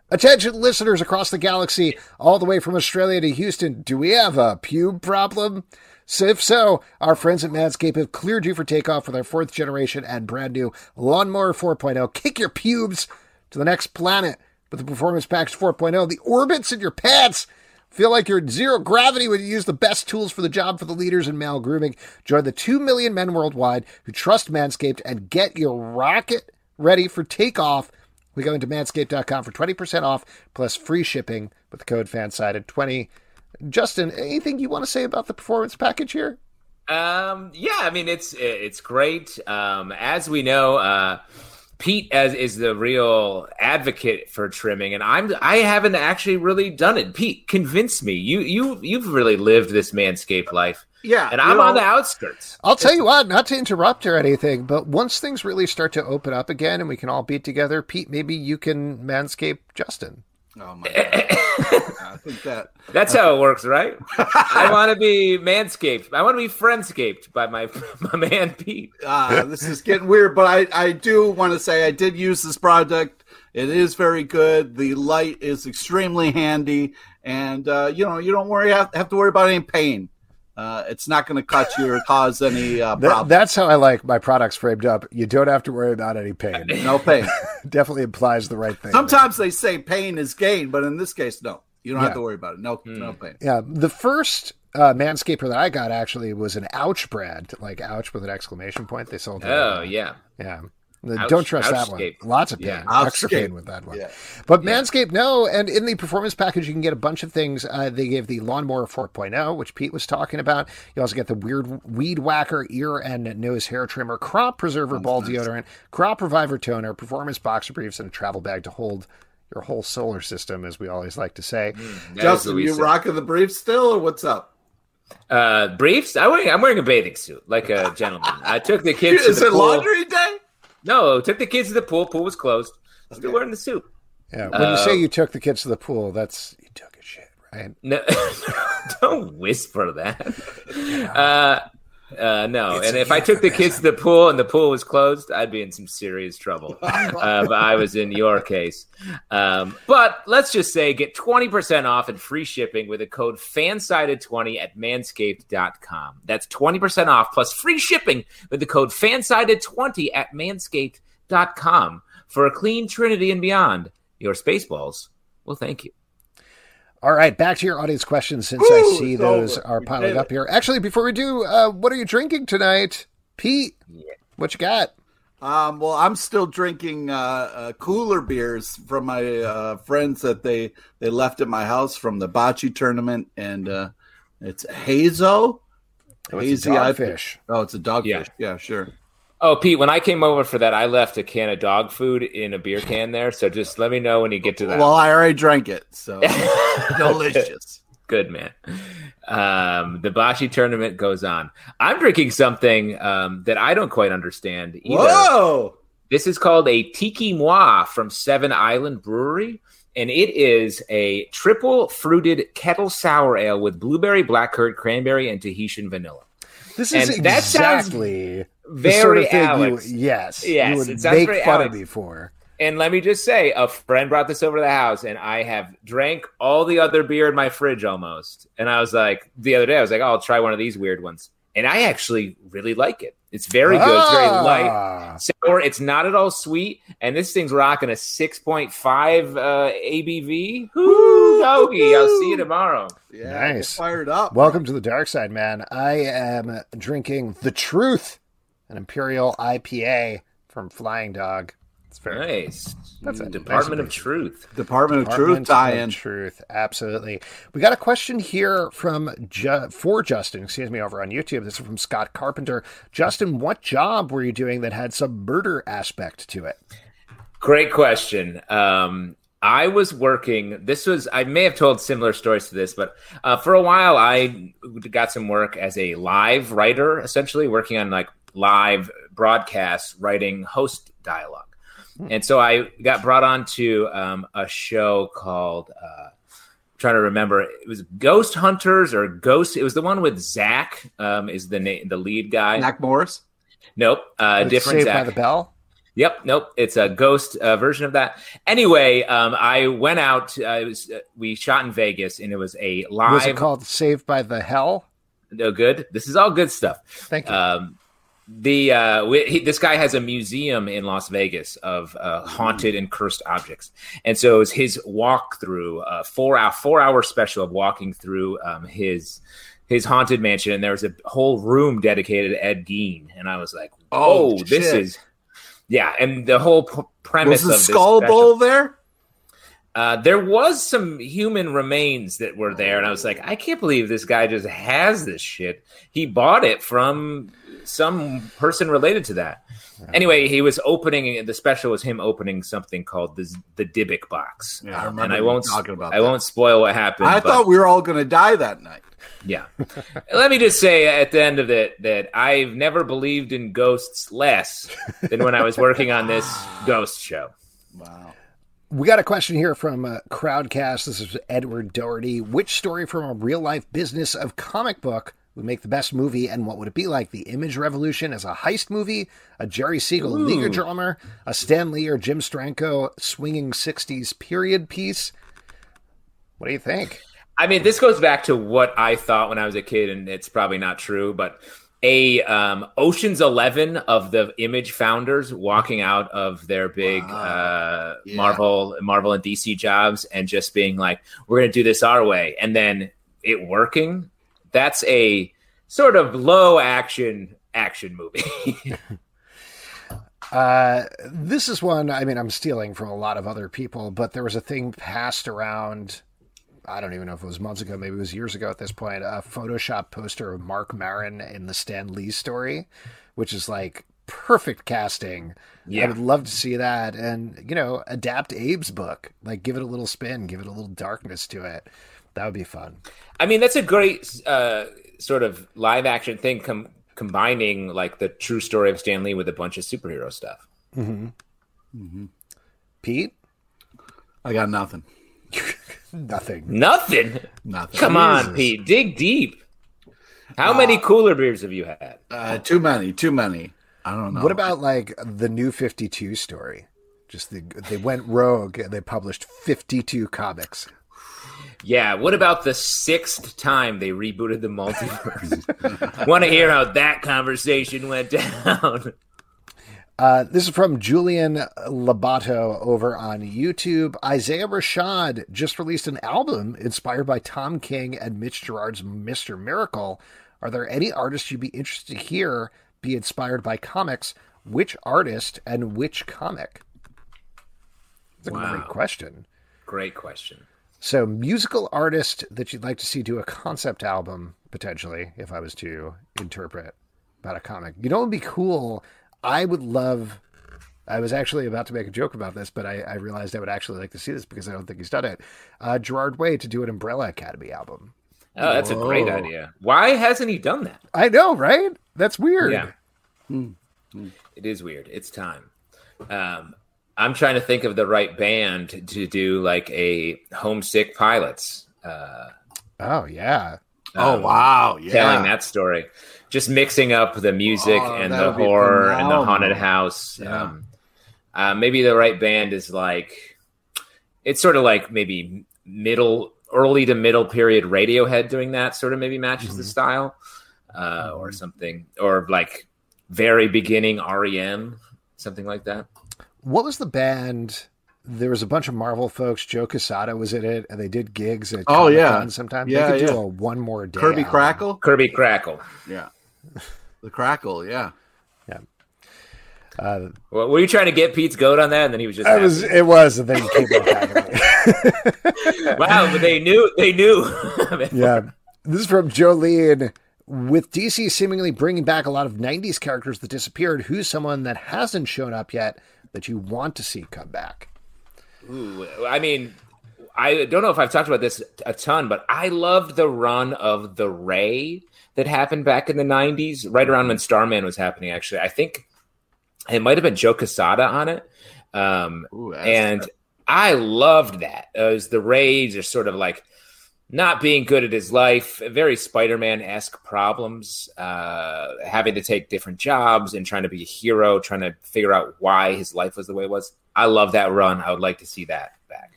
B: Attention listeners across the galaxy, all the way from Australia to Houston, do we have a pube problem? So if so, our friends at Manscaped have cleared you for takeoff with our fourth generation and brand new Lawnmower 4.0. Kick your pubes to the next planet with the Performance Package 4.0. The orbits in your pants feel like you're in zero gravity when you use the best tools for the job for the leaders in male grooming. Join the 2 million men worldwide who trust Manscaped and get your rocket ready for takeoff we go into manscaped.com for 20% off plus free shipping with the code FANSIDED20. Justin, anything you want to say about the performance package here?
C: Um, yeah, I mean it's it's great. Um, as we know, uh, Pete as is the real advocate for trimming, and I'm I haven't actually really done it. Pete, convince me. You you you've really lived this manscaped life,
D: Yeah,
C: and I'm
D: know,
C: on the outskirts.
B: I'll tell you what, not to interrupt or anything, but once things really start to open up again and we can all be together, Pete, maybe you can manscape Justin.
D: Oh my god! [LAUGHS] I think that
C: That's how it works, right? I want to be manscaped. I want to be friendscaped by my [LAUGHS] my man Pete.
D: uh, this is getting weird, but I, I do want to say I did use this product. It is very good. The light is extremely handy, and uh, you know you don't worry have, have to worry about any pain. Uh, it's not going to cut you or cause any uh,
B: That-
D: problem.
B: that's how I like my products framed up. You don't have to worry about any pain.
D: no pain. [LAUGHS]
B: Definitely implies the right thing.
D: Sometimes they say pain is gain, but in this case, no. You don't
B: Yeah.
D: have to worry about it. No, no pain.
B: Yeah, the first uh, Manscaper that I got actually was an Ouch brand, like Ouch with an exclamation point. They sold it.
C: Oh yeah.
B: yeah. The-
C: Ouch-
B: Don't trust that one. Lots of pain,
C: Yeah.
B: extra pain with that one.
D: Yeah.
B: But Manscaped, no. And in the performance package, you can get a bunch of things. Uh, they gave the Lawnmower 4.0, which Pete was talking about. You also get the weird weed whacker ear and nose hair trimmer, crop preserver ball deodorant, crop reviver toner, performance boxer briefs, and a travel bag to hold your whole solar system, as we always like to say.
C: That is what
D: Justin, you
C: said.
D: rocking the briefs still, or what's up?
C: Uh, briefs. I wearing, I'm wearing a bathing suit like a gentleman. I took the kids. to [LAUGHS]
D: Is
C: the
D: it
C: pool.
D: laundry day?
C: No, took the kids to the pool. Pool was closed. Still wearing the suit.
B: Yeah. When you
C: Uh,
B: say you took the kids to the pool, that's you took a shit, right?
C: No, [LAUGHS] don't whisper that. Uh, Uh, no,
B: It's
C: and if I took the kids to the pool and the pool was closed, I'd be in some serious trouble. [LAUGHS] uh, but I was in your case. Um, but let's just say get 20% off and free shipping with the code fansided20 at manscaped.com. That's 20% off plus free shipping with the code fansided20 at manscaped.com for a clean trinity and beyond. Your spaceballs. Well, thank you.
B: All right, back to your audience questions since I see those
D: over.
B: are piling up here. Actually, before we do, uh, what are you drinking tonight? Pete, what you got?
D: Um, well, I'm still drinking uh, uh, cooler beers from my uh, friends that they they left at my house from the bocce tournament, and uh, it's Hazo.
B: Oh, it's a
D: Hazy eye-
B: dogfish.
D: Oh, it's a dogfish.
C: Yeah.
D: Yeah, sure.
C: Oh, Pete, when I came over for that, I left a can of dog food in a beer can there. So just let me know when you get to that.
D: Well, I already drank it, so [LAUGHS] delicious.
C: Good man. Um, the bocce tournament goes on. I'm drinking something um, that I don't quite understand either.
D: Whoa!
C: This is called a Tiki Moi from Seven Island Brewery, and it is a triple fruited kettle sour ale with blueberry, blackcurrant, cranberry, and Tahitian vanilla.
B: This is
C: And
B: exactly the
C: Very
B: sort of thing
C: Alex.
B: you yes,
C: Yes,
B: you would make
C: very
B: fun
C: Alex.
B: of me for.
C: And let me just say, a friend brought this over to the house, and I have drank all the other beer in my fridge almost. And I was like, the other day, I was like, oh, I'll try one of these weird ones. And I actually really like it. It's very good. It's very light.
B: Ah.
C: sour. It's not at all sweet, and this thing's rocking a six point five uh, ABV. Woo, doggy! I'll see you tomorrow.
D: Yeah,
B: Nice.
D: Fired up.
B: Welcome to the dark side, man. I am drinking the truth, an imperial IPA from Flying Dog. It's very
C: Nice.
B: That's a
C: Department
B: nice
C: of Truth.
D: Department of Truth tie-in.
B: Truth, absolutely. We got a question here from Ju- for Justin, excuse me, over on YouTube. This is from Scott Carpenter. Justin, what job were you doing that had some murder aspect to it?
C: Great question. Um, I was working. This was. I may have told similar stories to this, but uh, for a while I got some work as a live writer, essentially working on like live broadcasts, writing host dialogue. And so I got brought on to um, a show called. Uh, trying to remember, it was Ghost Hunters or Ghost. It was the one with Zach. Um, is the name the lead guy?
D: Zach Morris.
C: Nope, uh, different
B: Saved
C: Zach.
B: by the Bell.
C: Yep, nope. It's a ghost uh, version of that. Anyway, um, I went out. Uh, it was uh, we shot in Vegas, and it was a live.
B: Was it called Saved by the Hell?
C: No good. This is all good stuff.
B: Thank you.
C: Um, the uh, we, he, this guy has a museum in Las Vegas of uh, haunted and cursed objects, and so it was his walkthrough, uh, four hour four hour special of walking through um, his his haunted mansion, and there was a whole room dedicated to Ed Gein, and I was like,
D: Oh,
C: "Oh, this is." Yeah, and the whole p- premise
D: Was the
C: of this
D: Skull
C: special-
D: Bowl there?
C: uh, there was some human remains that were there, and I was like, I can't believe this guy just has this shit. He bought it from some person related to that. Anyway, he was opening the special was him opening something called the the Dybbuk box.
D: Yeah, I remember
C: and I won't
D: talking about
C: I
D: that.
C: won't spoil what happened.
D: I
C: but-
D: thought we were all going to die that night. [LAUGHS]
C: yeah. Let me just say at the end of it that I've never believed in ghosts less than when I was working on this [LAUGHS] ghost show.
D: Wow.
B: We got a question here from uh, Crowdcast. This is Edward Doherty. Which story from a real life business of comic book would make the best movie, and what would it be like? The Image Revolution as a heist movie, a Jerry Siegel legal drama, a Stan Lee or Jim Steranko swinging 60s period piece? What do you think?
C: I mean, this goes back to what I thought when I was a kid, and it's probably not true, but a um, Ocean's Eleven of the Image founders walking out of their big uh,
D: Yeah.
C: Marvel, Marvel and DC jobs, and just being like, "We're going to do this our way," and then it working. That's a sort of low action action movie. [LAUGHS]
B: Uh, this is one, I mean, I'm stealing from a lot of other people, but there was a thing passed around. I don't even know if it was months ago, maybe it was years ago at this point, a Photoshop poster of Marc Maron in the Stan Lee story, which is like perfect casting.
C: Yeah.
B: I would love to see that and, you know, adapt Abe's book. Like give it a little spin, give it a little darkness to it. That would be fun.
C: I mean, that's a great uh, sort of live action thing, com- combining like the true story of Stan Lee with a bunch of superhero stuff.
B: Pete?
D: I got nothing. [LAUGHS]
B: Nothing.
C: Nothing.
D: Nothing.
C: Come on, Pete. Dig deep. How many cooler beers have you had?
D: Uh, too many, too many. I don't know.
B: What about like the new 52 story? Just the, they went rogue and they published 52 comics.
C: Yeah, what about the sixth time they rebooted the multiverse? [LAUGHS] Want to hear how that conversation went down? [LAUGHS]
B: Uh, this is from Julian Labato over on YouTube. Isaiah Rashad just released an album inspired by Tom King and Mitch Gerads' Mr. Miracle. Are there any artists you'd be interested to hear be inspired by comics? Which artist and which comic? That's a
C: Wow.
B: great question.
C: Great question.
B: So, musical artist that you'd like to see do a concept album, potentially, if I was to interpret about a comic. You know what would be cool? I would love. I was actually about to make a joke about this, but I, I realized I would actually like to see this because I don't think he's done it. Uh, Gerard Way to do an Umbrella Academy album.
C: Oh, that's a great idea. Why hasn't he done that?
B: I know, right? That's weird.
C: Yeah. It is weird. It's time. Um, I'm trying to think of the right band to do like a homesick pilots. Uh,
B: Oh, yeah.
D: Oh
C: um,
D: wow, yeah.
C: telling that story, just mixing up the music
D: Oh,
C: and the horror and the haunted house.
D: Yeah.
C: Um, uh, maybe the right band is like it's sort of like maybe middle, early to middle period Radiohead doing that. Sort of maybe matches
D: Mm-hmm.
C: the style, uh, or something, or like very beginning REM, something like that.
B: What was the band? There was a bunch of Marvel folks. Joe Quesada was in it, and they did gigs at
D: Oh, yeah.
B: Comic-Con sometimes.
D: Yeah,
B: they could do
D: yeah.
B: a one more day.
D: Kirby
B: album.
D: Krackle.
C: Kirby Krackle.
D: Yeah, the Krackle. Yeah. Yeah.
B: Uh,
C: Well, were you trying to get Pete's goat on that? And then he was just
B: I was. It was, and then he came back. [LAUGHS]
C: wow, but they knew they knew. [LAUGHS]
B: yeah. This is from Jolene. With DC seemingly bringing back a lot of 90s characters that disappeared, who's someone that hasn't shown up yet that you want to see come back?
C: Ooh, I mean, I don't know if I've talked about this a ton, but I loved the run of the Ray that happened back in the '90s, right around when Starman was happening. Actually, I think it might have been Joe Quesada on it, um,
D: Ooh, that's-
C: and I loved that. As the Rays are sort of like not being good at his life, very Spider-Man esque problems, uh, having to take different jobs and trying to be a hero, trying to figure out why his life was the way it was. I love that run. I would like to see that back.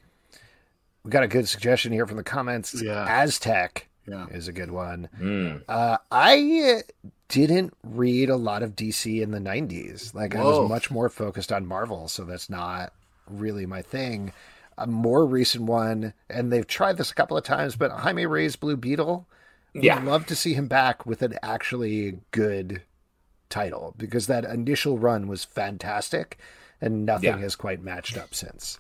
B: We got a good suggestion here from the comments.
D: Yeah.
B: Aztec
D: Yeah.
B: is a good one.
C: Mm.
B: Uh, I didn't read a lot of DC in the 90s. Like, I was much more focused on Marvel, so that's not really my thing. A more recent one, and they've tried this a couple of times, but Jaime Reyes Blue Beetle.
C: Yeah.
B: Would love to see him back with an actually good title because that initial run was fantastic and nothing
C: Yeah.
B: has quite matched up since.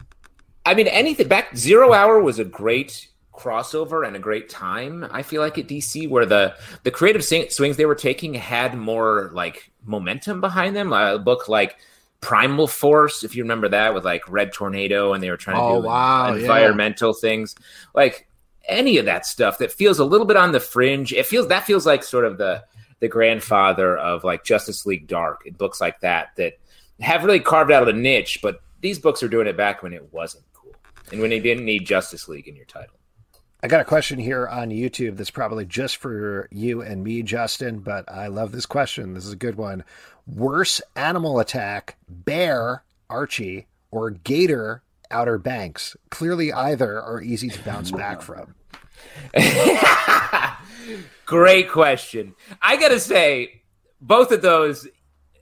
C: I mean, anything back Zero Hour was a great crossover and a great time. I feel like at DC where the the creative swings they were taking had more like momentum behind them. A book like Primal Force, if you remember that, with like Red Tornado, and they were trying to
D: Oh,
C: do
D: wow, yeah.
C: environmental things, like any of that stuff that feels a little bit on the fringe. It feels that feels like sort of the the grandfather of like Justice League Dark and books like that that have really carved out a niche, but these books are doing it back when it wasn't cool and when they didn't need Justice League in your title.
B: I got a question here on YouTube that's probably just for you and me, Justin, but I love this question. This is a good one. Worse animal attack, bear, Archie, or gator, Outer Banks? Clearly, either are easy to bounce back [LAUGHS] from. [LAUGHS]
C: Great question. I gotta say, both of those,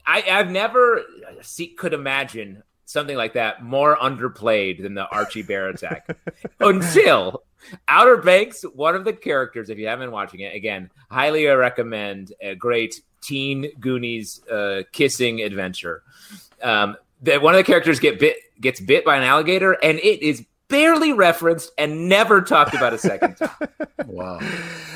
C: I, I've never see, could imagine something like that more underplayed than the Archie Bear attack [LAUGHS] until Outer Banks. One of the characters, if you haven't been watching it, again, highly recommend a great teen Goonies uh, kissing adventure. Um, that one of the characters get bit gets bit by an alligator, and it is barely referenced and never talked about a second time. [LAUGHS]
D: Wow.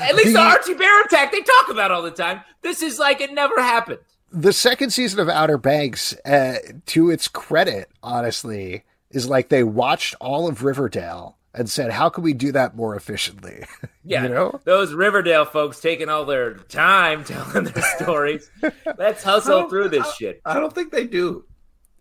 C: At least the
B: The-
C: Archie Bear attack they talk about all the time. This is like it never happened.
B: The second season of Outer Banks, uh, to its credit, honestly, is like they watched all of Riverdale and said, "How can we do that more efficiently?" [LAUGHS]
C: Yeah,
B: you know.
C: those Riverdale folks taking all their time [LAUGHS] telling their stories. Let's hustle through this shit.
D: I don't think they do.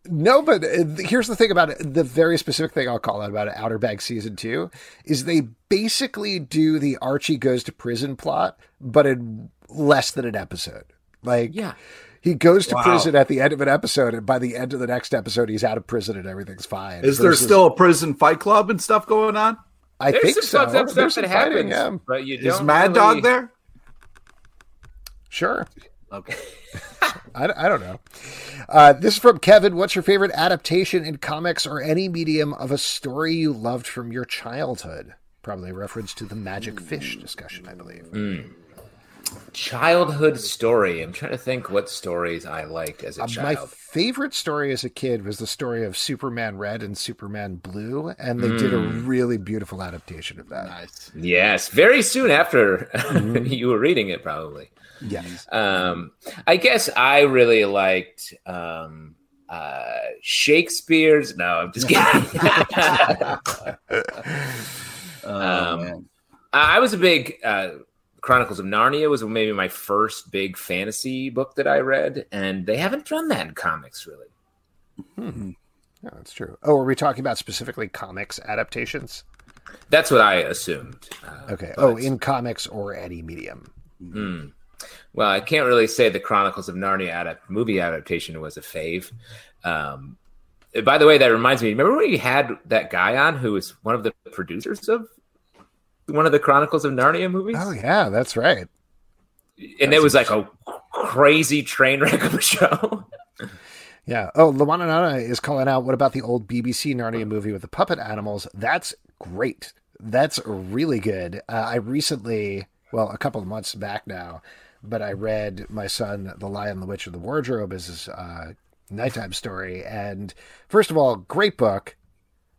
B: No, but uh, here's the thing about it. The very specific thing I'll call out about it, Outer Banks season two, is they basically do the Archie goes to prison plot, but in less than an episode. Like,
C: Yeah.
B: He goes to
D: Wow.
B: prison at the end of an episode, and by the end of the next episode, he's out of prison and everything's fine.
D: Is there still a prison fight club and stuff going on?
B: I
C: There's
B: think
C: some
B: so.
C: fucked up
B: There's
C: stuff
B: some
C: that
B: fighting,
C: happens,
B: yeah.
C: but you
D: Is
C: don't
D: Mad
C: really-
D: Dog there?
B: Sure.
D: Okay. [LAUGHS]
B: I, I don't know. Uh, this is from Kevin. What's your favorite adaptation in comics or any medium of a story you loved from your childhood? Probably a reference to the magic fish discussion, I believe.
C: Childhood story. I'm trying to think what stories I liked as a
B: Uh, my favorite story as a kid was the story of Superman Red and Superman Blue, and they did a really beautiful adaptation of that.
D: Nice.
C: Yes, very soon after
B: Mm-hmm. [LAUGHS]
C: you were reading it, probably.
B: Yes.
C: Um, I guess I really liked um, uh, Shakespeare's. No, I'm just [LAUGHS] kidding.
D: Oh, [LAUGHS]
C: Um,
D: man.
C: I was a big uh, Chronicles of Narnia was maybe my first big fantasy book that I read, and they haven't done that in comics really.
B: Yeah, that's true. Oh, are we talking about specifically comics adaptations?
C: That's what I assumed. Uh,
B: Okay.
C: but-
B: Oh, in comics or any medium.
C: Hmm. Well, I can't really say the Chronicles of Narnia adapt- movie adaptation was a fave. Um, by the way, that reminds me. Remember when we had that guy on who was one of the producers of one of the Chronicles of Narnia movies,
B: Oh, yeah, that's right.
C: and it was like a crazy train wreck of a show.
B: Yeah. Oh, Lawana Nana is calling out. What about the old BBC Narnia movie with the puppet animals? That's great. That's really good. Uh, I recently, well, a couple of months back now, but I read my son The Lion, the Witch, and the Wardrobe as his uh, nighttime story. And first of all, great book,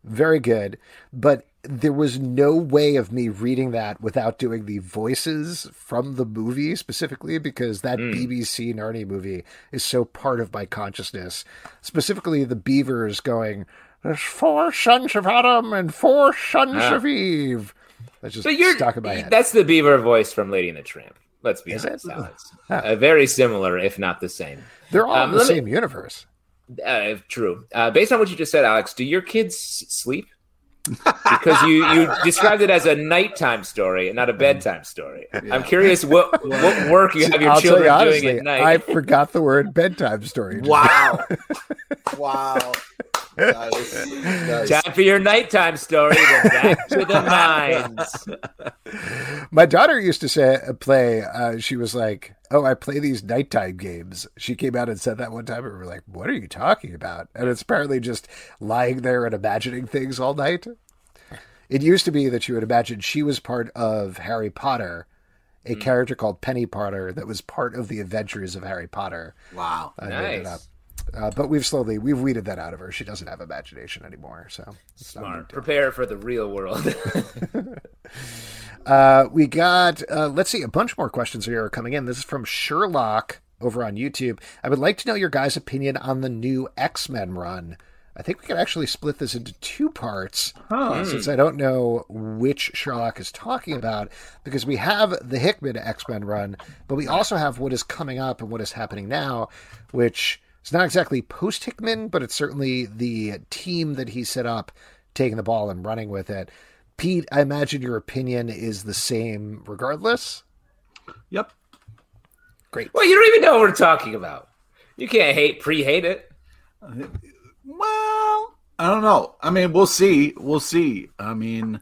B: very good. But there was no way of me reading that without doing the voices from the movie specifically because that BBC Narnia movie is so part of my consciousness. Specifically, the beavers going, "There's four sons of Adam and four sons
C: Ah.
B: of Eve." That's just
C: So you're
B: stuck in my head.
C: that's the Beaver voice from Lady and the Tramp. Let's be
B: Is
C: honest,
B: it?
C: Alex.
B: Huh.
C: Uh, very similar, if not the same.
B: They're all
C: Um,
B: in the
C: let me-
B: same universe.
C: Uh, true. Uh, based on what you just said, Alex, do your kids sleep? Because you you described it as a nighttime story and not a bedtime story. I'm curious what what work you have your
B: I'll
C: children
B: you honestly,
C: doing at night.
B: I forgot the word bedtime story.
D: Wow. [LAUGHS] wow. That is- that is-
C: Time for your nighttime story. [LAUGHS] Back to the mines.
B: My daughter used to say, play. Uh, she was like, "Oh, I play these nighttime games." She came out and said that one time, and we were like, "What are you talking about?" And it's apparently just lying there and imagining things all night. It used to be that you would imagine she was part of Harry Potter, a character called Penny Potter that was part of the adventures of Harry Potter.
D: wow.
B: I made it
C: Nice.
B: Up. Uh, but we've slowly we've weeded that out of her. She doesn't have imagination anymore, so it's not a
C: Smart. Prepare for the real world. [LAUGHS]
B: Uh, we got, uh, let's see, a bunch more questions here are coming in. This is from Sherlock over on YouTube. I would like to know your guys' opinion on the new X Men run. I think we could actually split this into two parts since I don't know which Sherlock is talking about because we have the Hickman X Men run, but we also have what is coming up and what is happening now, which is not exactly post Hickman, but it's certainly the team that he set up taking the ball and running with it. Pete, I imagine your opinion is the same regardless.
D: Yep.
B: Great.
C: well, you don't even know what we're talking about. You can't hate pre-hate it.
D: Well, I don't know. I mean, we'll see. We'll see. I mean,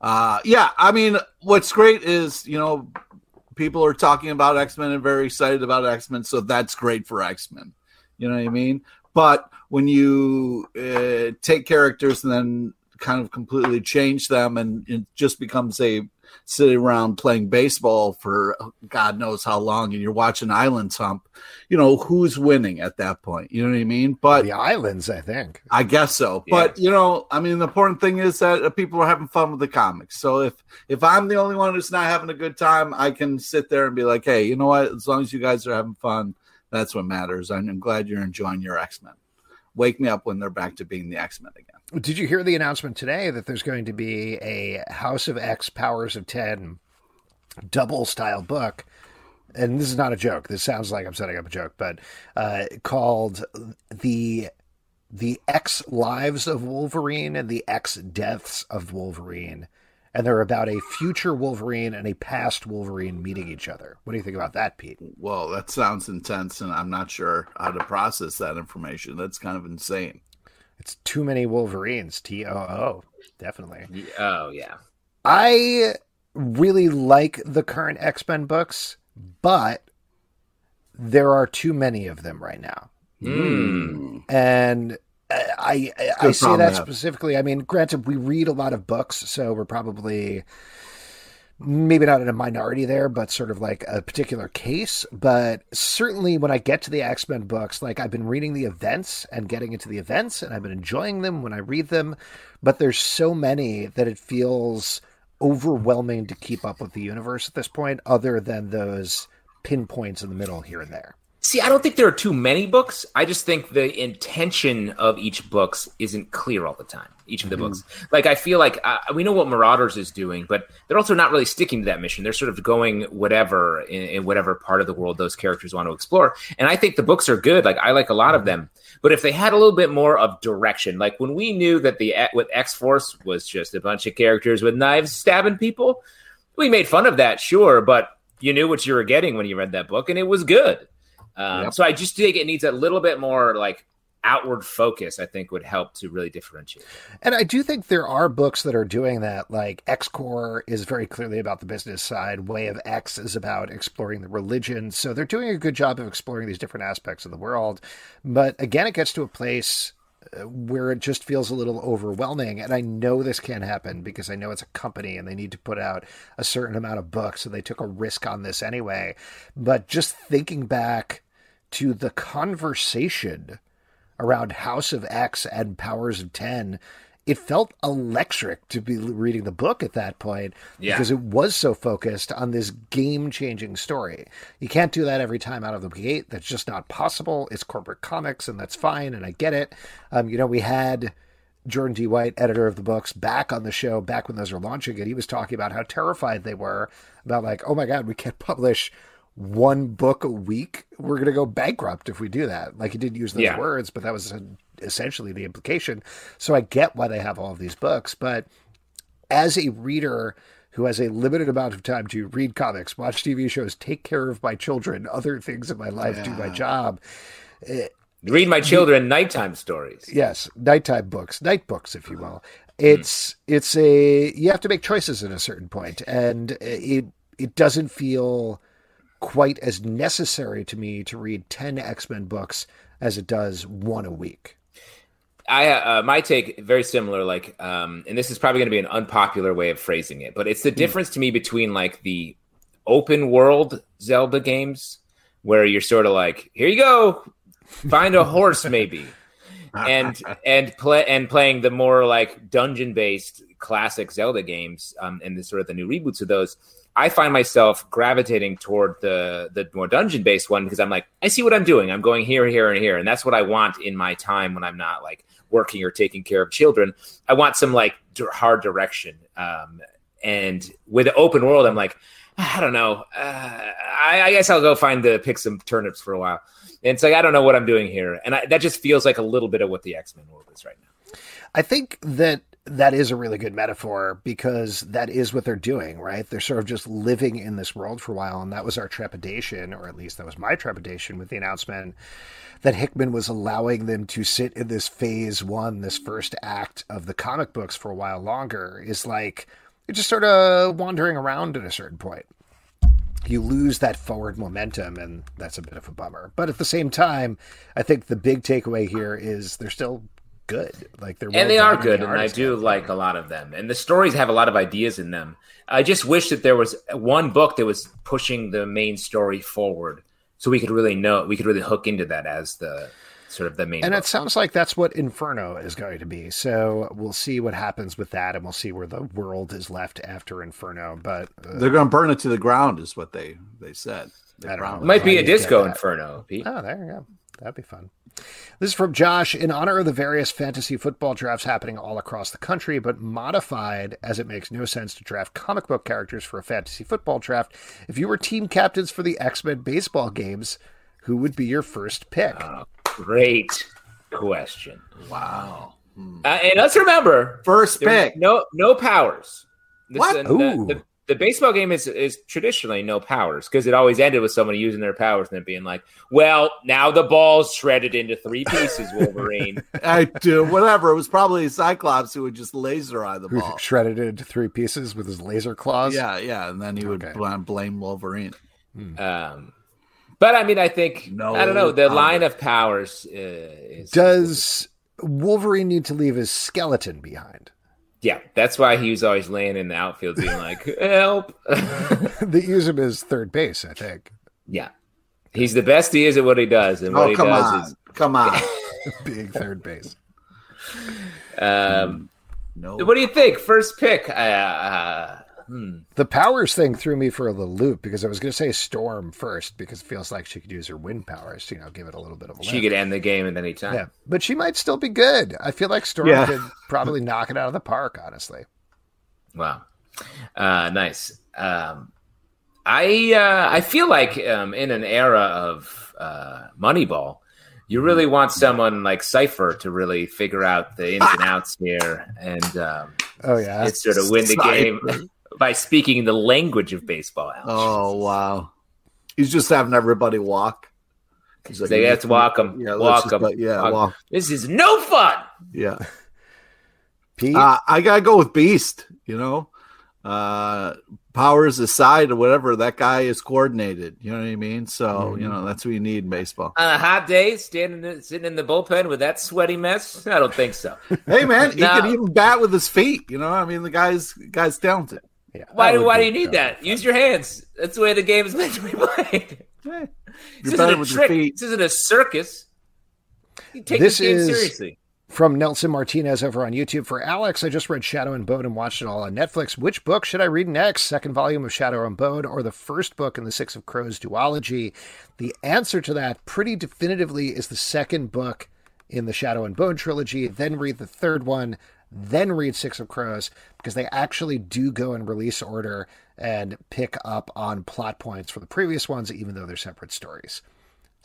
D: uh, yeah. I mean, what's great is you know people are talking about X Men and very excited about X Men, so that's great for X Men. You know what I mean? But when you uh, take characters and then kind of completely change them, and it just becomes a sitting around playing baseball for God knows how long, and you're watching Islands hump, you know who's winning at that point. You know what I mean? But
B: the islands, I think.
D: I guess so.
C: Yeah.
D: But you know, I mean, the important thing is that uh, people are having fun with the comics. So if if I'm the only one who's not having a good time, I can sit there and be like, hey, you know what? As long as you guys are having fun, that's what matters. I'm glad you're enjoying your X Men. Wake me up when they're back to being the X Men again.
B: Did you hear the announcement today that there's going to be a House of X Powers of 10 double style book? And this is not a joke. This sounds like I'm setting up a joke, but uh, called the the X lives of Wolverine and the X deaths of Wolverine. And they're about a future Wolverine and a past Wolverine meeting each other. What do you think about that, Pete?
D: Well, that sounds intense, and I'm not sure how to process that information. That's kind of insane.
B: It's too many Wolverines. T O O. Definitely.
C: Oh yeah.
B: I really like the current X Men books, but there are too many of them right now.
C: Mm.
B: And I I, I say that specifically. I mean, granted, we read a lot of books, so we're probably maybe not in a minority there, but sort of like a particular case. But certainly when I get to the X Men books, like I've been reading the events and getting into the events, and I've been enjoying them when I read them. But there's so many that it feels overwhelming to keep up with the universe at this point, other than those pinpoints in the middle here and there.
C: See, I don't think there are too many books. I just think the intention of each books isn't clear all the time. Each of the mm-hmm. books, like I feel like uh, we know what Marauders is doing, but they're also not really sticking to that mission. They're sort of going whatever in, in whatever part of the world those characters want to explore. And I think the books are good. Like I like a lot of them, but if they had a little bit more of direction, like when we knew that the with X Force was just a bunch of characters with knives stabbing people, we made fun of that, sure, but you knew what you were getting when you read that book, and it was good. Um, yep. So I just think it needs a little bit more like outward focus. I think would help to really differentiate.
B: And I do think there are books that are doing that. Like X-Corp is very clearly about the business side. Way of X is about exploring the religion. So they're doing a good job of exploring these different aspects of the world. But again, it gets to a place uh, where it just feels a little overwhelming. And I know this can't happen because I know it's a company and they need to put out a certain amount of books. So they took a risk on this anyway. But just thinking back to the conversation around House of X and Powers of 10 it felt electric to be reading the book at that point yeah. because it was so focused on this game changing story. You can't do that every time out of the gate. That's just not possible. It's corporate comics, and that's fine, and I get it. Um, you know, we had Jordan D. White, editor of the books, back on the show back when those were launching, and he was talking about how terrified they were about, like, oh my God, we can't [LAUGHS] publish one book a week, we're going to go bankrupt if we do that. Like he didn't use those yeah. words, but that was essentially the implication. So I get why they have all of these books, but as a reader who has a limited amount of time to read comics, watch TV shows, take care of my children, other things in my life, yeah. do my job.
C: It, eh, read my children the, nighttime stories.
B: Yes, nighttime books, night books, if you will. It's mm. it's a you have to make choices at a certain point, and it it doesn't feel quite as necessary to me to read 10 X-Men books as it does one a week.
C: I uh, my take very similar like um and this is probably going to be an unpopular way of phrasing it but it's the hmm. difference to me between like the open world Zelda games where you're sort of like here you go find a horse maybe [LAUGHS] and and play and playing the more like dungeon based classic Zelda games um and the sort of the new reboots of those I find myself gravitating toward the the more dungeon based one because I'm like, I see what I'm doing. I'm going here, here, and here, and that's what I want in my time when I'm not like working or taking care of children. I want some like hard direction. Um, and with the open world, I'm like, I don't know. Uh, I, I, guess I'll go find the pick some turnips for a while. And it's like I don't know what I'm doing here, and I, that just feels like a little bit of what the X Men world is right now.
B: I think that that is a really good metaphor because that is what they're doing, right? They're sort of just living in this world for a while. And that was our trepidation, or at least that was my trepidation with the announcement that Hickman was allowing them to sit in this phase one, this first act of the comic books for a while longer, is like you're just sort of wandering around at a certain point. You lose that forward momentum, and that's a bit of a bummer. But at the same time, I think the big takeaway here is they're still good. Like they're
C: and they are good, and I do like a lot of them. And the stories have a lot of ideas in them. I just wish that there was one book that was pushing the main story forward, so we could really know we could really hook into that as the sort of the main.
B: And
C: book.
B: it sounds like that's what Inferno is going to be. So we'll see what happens with that, and we'll see where the world is left after Inferno. But
D: uh, they're going to burn it to the ground, is what they they said.
C: They Might be a disco Inferno. Pete.
B: Oh, there you go. That'd be fun. This is from Josh. In honor of the various fantasy football drafts happening all across the country, but modified as it makes no sense to draft comic book characters for a fantasy football draft, if you were team captains for the X Men baseball games, who would be your first pick? Oh,
C: great. question.
D: Wow. Hmm.
C: Uh, and let's remember,
D: First pick.
C: no no powers. This-
D: What?
C: The, the,
B: Ooh.
C: the, the baseball game is is traditionally no powers because it always ended with somebody using their powers and then being like, "Well, now the ball's shredded into three pieces, Wolverine." [LAUGHS]
D: I do whatever. It was probably Cyclops who would just laser eye the
B: Who
D: ball.
B: shredded it into three pieces with his laser claws.
D: Yeah, yeah, and then he would
B: Okay.
D: bl- blame Wolverine.
C: um, but I mean, I think
D: No
C: I don't know. The
D: power.
C: line of powers uh, is
B: Does Wolverine need to leave his skeleton behind?
C: Yeah. That's why he was always laying in the outfield, being like, "Help."
B: they use him as third base, I think.
C: Yeah. He's the best he is at what he does. And what
D: Oh,
C: he
D: come
C: does
D: on,
C: is
D: come on. [LAUGHS]
B: Big third base.
C: um
D: No,
C: what do you think? First pick. Uh, uh hmm.
B: The powers thing threw me for a little loop because I was going to say Storm first because it feels like she could use her wind powers to, you know, give it a little bit of a
C: She
B: lift.
C: could end the game at any time.
B: Yeah, but she might still be good. I feel like Storm
D: Yeah.
B: could [LAUGHS] probably knock it out of the park, honestly.
C: Wow. Uh nice. Um I uh I feel like um in an era of uh Moneyball, you really want someone like Cypher to really figure out the ins and outs here and um
B: Oh, yeah.
C: and sort of win the game [LAUGHS] by speaking the language of baseball. Alex.
D: Oh wow, he's just having everybody walk. He's like,
C: They have to walk 'em.
D: Yeah,
C: Walk
D: them. yeah,
C: Walk.
D: walk.
C: This is no fun.
D: Yeah. [LAUGHS]
B: Pete?
D: Uh, I gotta go with Beast. You know, uh, powers aside or whatever, that guy is coordinated. You know what I mean? So you know that's what you need in baseball.
C: On a hot day, standing sitting in the bullpen with that sweaty mess? I don't think so.
D: hey man, he [LAUGHS]
C: No.
D: can even bat with his feet. You know, I mean the guy's guy's talented.
B: Yeah,
C: Why do why do you need that? Use your hands. That's the way the game is meant to be played. [LAUGHS] This
D: you're
C: isn't a
D: with your
C: trick.
D: feet.
C: This isn't a circus. You take
B: This
C: this, game
B: is-
C: seriously.
B: From Nelson Martinez over on YouTube. For Alex, I just read Shadow and Bone and watched it all on Netflix. Which book should I read next? Second volume of Shadow and Bone or the first book in the Six of Crows duology? The answer to that pretty definitively is the second book in the Shadow and Bone trilogy. Then read the third one, then read Six of Crows because they actually do go in release order and pick up on plot points for the previous ones, even though they're separate stories.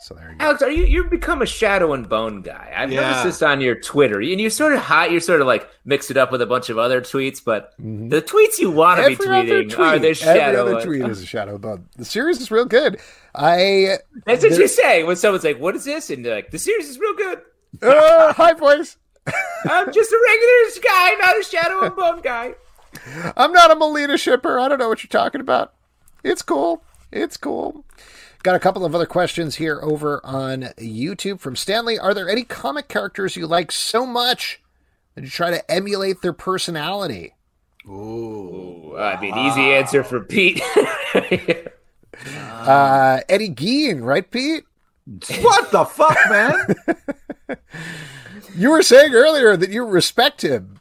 B: So there you go.
C: Alex, are you you've become a shadow and bone guy? I've
D: Yeah.
C: noticed this on your Twitter, and you sort of hide, you sort of like mix it up with a bunch of other tweets, but the tweets you want to be
B: Mm-hmm. Every other
C: tweeting
B: tweet,
C: are the shadow.
B: every
C: shadow.
B: other
C: and-
B: tweet is a shadow bone. The series is real good. I
C: That's what you say when someone's like, "What is this?" and they're like, "The series is real good."
B: uh, hi boys.
C: I'm just a regular guy, not a shadow and bone guy.
B: I'm not a Malina shipper. I don't know what you're talking about. It's cool. It's cool. Got a couple of other questions here over on YouTube from Stanley. Are there any comic characters you like so much that you try to emulate their personality?
D: Ooh.
C: Ooh, I mean, easy answer for Pete. [LAUGHS]
B: Uh, Eddie Gein, right, Pete?
D: What the fuck, man? [LAUGHS]
B: You were saying earlier that you respect him.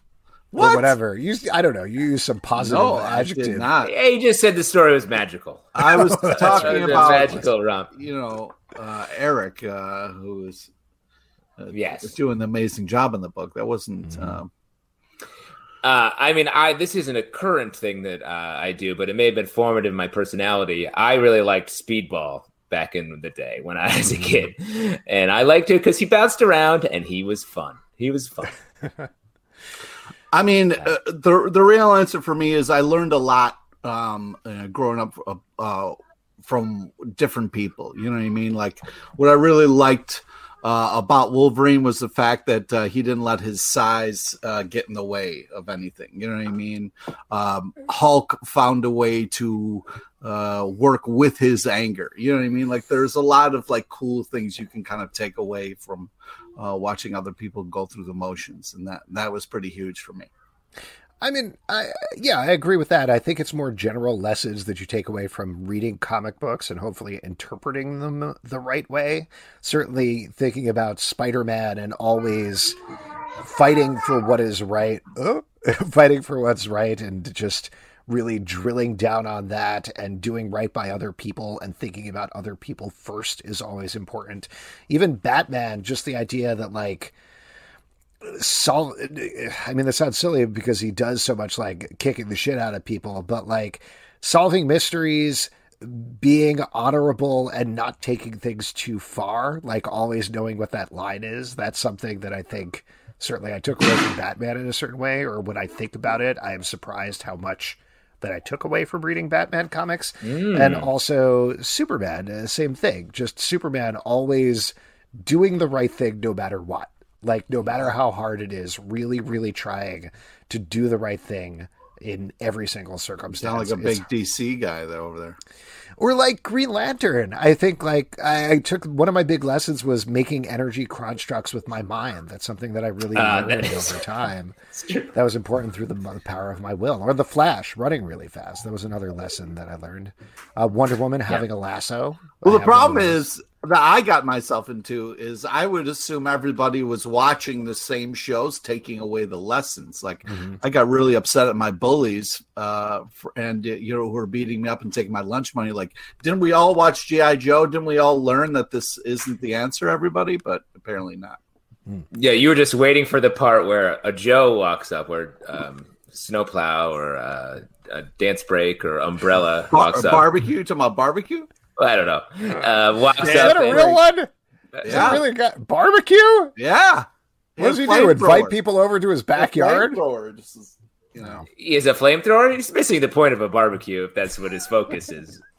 D: What?
B: Or whatever. You, I don't know. You use some positive
D: no, I
B: adjective.
D: did not.
C: yeah, you just said the story was magical.
D: I was [LAUGHS] talking
C: the
D: about
C: magical romp.
D: you know uh, Eric, uh, who is uh,
C: Yes.
D: doing an amazing job in the book. That wasn't.
B: Mm-hmm.
D: Um,
C: Uh, I mean, I this isn't a current thing that uh, I do, but it may have been formative in my personality. I really liked Speedball back in the day when I was a kid, and I liked it because he bounced around and he was fun. He was fun. [LAUGHS]
D: I mean, uh, the the real answer for me is I learned a lot um, uh, growing up uh, uh, from different people. You know what I mean? Like what I really liked uh, about Wolverine was the fact that uh, he didn't let his size uh, get in the way of anything. You know what I mean? Um, Hulk found a way to uh, work with his anger. You know what I mean? Like there's a lot of like cool things you can kind of take away from uh, watching other people go through the motions, and that that was pretty huge for me.
B: I mean, I, yeah, I agree with that. I think it's more general lessons that you take away from reading comic books and hopefully interpreting them the right way. Certainly, thinking about Spider Man and always fighting for what is right, oh, [LAUGHS] fighting for what's right, and just really drilling down on that and doing right by other people and thinking about other people first is always important. Even Batman, just the idea that, like, solve i mean that sounds silly because he does so much like kicking the shit out of people but like solving mysteries being honorable and not taking things too far, like always knowing what that line is. That's something that I think certainly I took away from Batman in a certain way, or when I think about it, I am surprised how much that I took away from reading Batman comics.
C: Mm.
B: And also Superman, uh, same thing. Just Superman always doing the right thing no matter what. Like, no matter how hard it is, really, really trying to do the right thing in every single circumstance.
D: Sound like a
B: It's-
D: big DC guy though over there.
B: or like Green Lantern. I think like I, I took one of my big lessons was making energy constructs with my mind. That's something that I really
C: Ah,
B: learned
C: nice.
B: over time. [LAUGHS] That was important through the mo- power of my will. Or the Flash running really fast. That was another lesson that I learned. Uh, Wonder Woman having a lasso.
D: Well,
B: I
D: the problem
B: one of those.
D: is that I got myself into is I would assume everybody was watching the same shows, taking away the lessons. Like
B: Mhm.
D: I got really upset at my bullies, uh, for, and uh, you know who were beating me up and taking my lunch money. Like, didn't we all watch GI Joe? Didn't we all learn that this isn't the answer, everybody? But apparently not.
C: Yeah, you were just waiting for the part where a Joe walks up, where um, Snowplow or uh, a Dance Break or Umbrella
D: Bar-
C: walks up.
D: barbecue? You talking about barbecue? [LAUGHS]
C: I don't know. Uh, walks
B: Is that a
C: and-
B: real one? Is
D: Yeah.
B: it really got barbecue?
D: Yeah.
B: What does he
D: His
B: do? Invite
D: flamethrower.
B: people over to his
D: His
B: backyard?
D: flamethrower just is, you know.
C: He is a flamethrower. He's missing the point of a barbecue if that's what his focus is. [LAUGHS]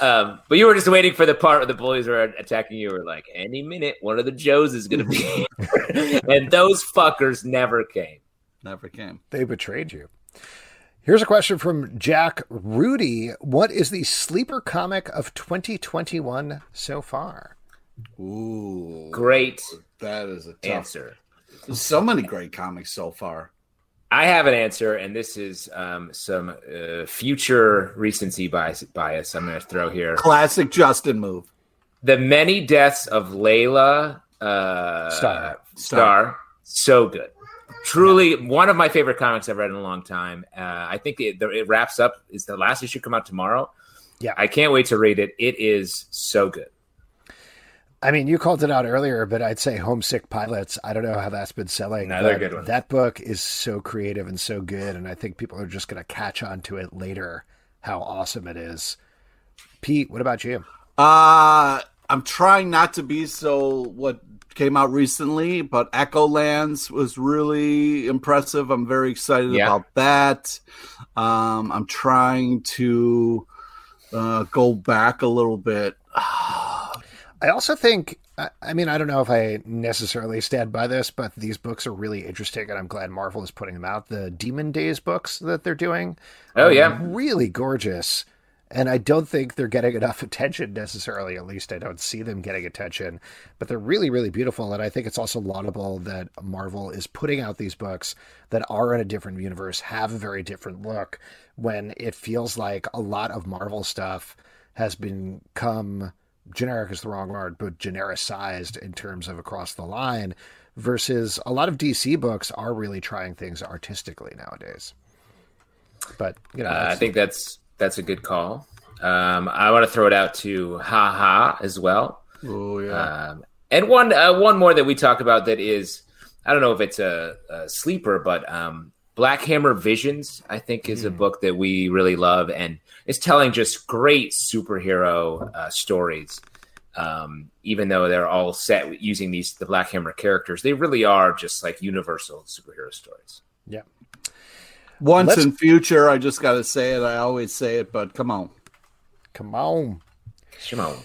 C: Um, but you were just waiting for the part where the bullies were attacking you. Were like, any minute, one of the Joes is going to be, [LAUGHS] and those fuckers never came.
D: Never came.
B: They betrayed you. Here's a question from Jack Rudy. What is the sleeper comic of 2021 so far?
D: Ooh,
C: Great
D: That is a tough
C: answer.
D: There's so many great comics so far.
C: I have an answer, and this is um, some uh, future recency bias, bias I'm going to throw here.
D: Classic Justin move.
C: The many deaths of Laila uh,
B: Starr.
C: Starr, so good. Truly, one of my favorite comics I've read in a long time. Uh, I think it, it wraps up. Is the last issue come out tomorrow?
B: Yeah.
C: I can't wait to read it. It is so good.
B: I mean, you called it out earlier, but I'd say Homesick Pilots. I don't know how that's been selling.
C: No, good ones.
B: That book is so creative and so good, and I think people are just going to catch on to it later how awesome it is. Pete, what about you?
D: Uh I'm trying not to be so what came out recently, but Echolands was really impressive. I'm very excited
C: Yeah.
D: about that. Um, I'm trying to uh, go back a little bit. [SIGHS]
B: I also think, I- I mean, I don't know if I necessarily stand by this, but these books are really interesting, and I'm glad Marvel is putting them out. The Demon Days books that they're doing,
C: Oh, yeah.
B: really gorgeous. And I don't think they're getting enough [LAUGHS] attention necessarily. At least I don't see them getting attention. But they're really, really beautiful. And I think it's also laudable that Marvel is putting out these books that are in a different universe, have a very different look, when it feels like a lot of Marvel stuff has become generic is the wrong word, but genericized in terms of across the line, versus a lot of DC books are really trying things artistically nowadays. But you know,
C: Uh, I think that's that's a good call. Um, I want to throw it out to Ha Ha as well.
D: Oh yeah.
C: Um, and one uh, one more that we talk about that is I don't know if it's a, a sleeper, but um, Black Hammer Visions I think is a book that we really love, and it's telling just great superhero uh, stories. Um, even though they're all set using these the Black Hammer characters, they really are just like universal superhero stories.
B: yeah.
D: Once
B: let's-
D: in future, I just got to say it. I always say it, but come on.
B: Come on.
C: Shimon.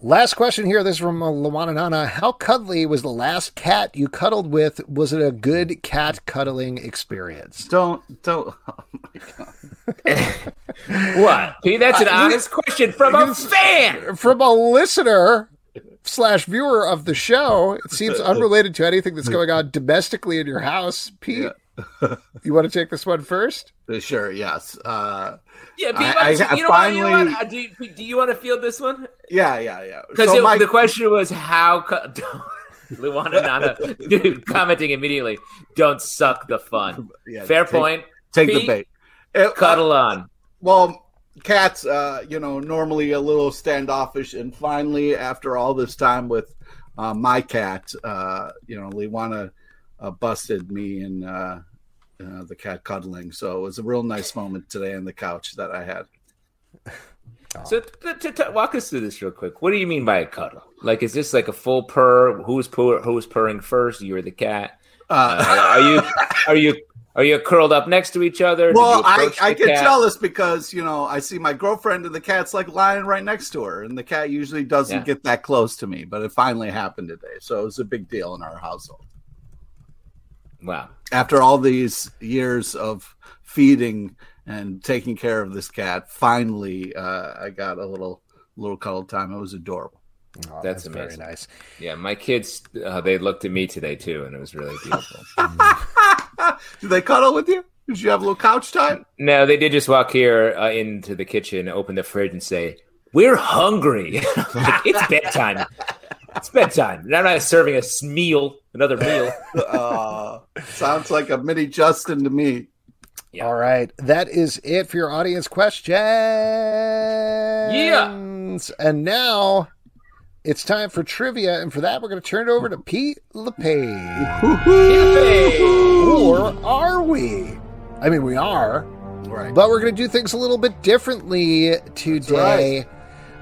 B: Last question here. This is from uh, Nana. How cuddly was the last cat you cuddled with? Was it a good cat cuddling experience?
D: Don't don't. [LAUGHS] [LAUGHS]
C: What? Pete, that's an
B: Uh,
C: honest question from a fan.
B: From a listener slash viewer of the show, it seems unrelated to anything that's going on domestically in your house. Pete, you want to take this one first?
D: Sure. Yes. Uh,
C: Yeah, Pete,
D: I-
C: why don't
D: I
C: you, you know what? You know
D: finally-
C: what? Uh, Do you, do you want to field this one?
D: yeah. Yeah. Yeah.
C: Because
D: So my-
C: the question was how. Cu- [LAUGHS] Luana Nana [LAUGHS] dude, commenting immediately. Don't suck the fun.
D: yeah,
C: Fair
D: take-
C: point.
D: Take the bait. It-
C: Cuddle on.
D: well, cats, uh, you know, normally a little standoffish, and finally, after all this time with uh, my cat, uh, you know, Liwana uh, busted me in uh, uh, the cat cuddling. So it was a real nice moment today on the couch that I had. [LAUGHS]
C: So t- t- t- walk us through this real quick. What do you mean by a cuddle? Like, is this like a full purr? Who's purr? Who's purring first? You or the cat? Uh, are you are you are you curled up next to each other?
D: Well, I, I get
C: cat?
D: jealous because you know I see my girlfriend and the cat's like lying right next to her, and the cat usually doesn't
C: Yeah.
D: get that close to me, but it finally happened today, so it was a big deal in our household.
C: Wow.
D: After all these years of feeding and taking care of this cat, finally uh, I got a little little cuddle time. It was adorable.
B: Oh,
C: That's
B: very
C: amazing.
B: nice.
C: Yeah, my kids uh, they looked at me today too, and it was really beautiful. [LAUGHS]
D: Did they cuddle with you? Did you have a little couch time?
C: no, they did just walk here uh, into the kitchen, open the fridge, and say, "We're hungry." [LAUGHS] Like, it's bedtime. It's bedtime. And I'm not serving a s- meal, another meal. [LAUGHS]
D: Uh, sounds like a mini Justin to me.
C: Yeah.
B: All right. That is it for your audience questions.
C: Yeah.
B: And now it's time for trivia. And for that, we're going to turn it over to Pete LePage. Or are we? I mean, we are,
D: Right.
B: but we're going to do things a little bit differently today.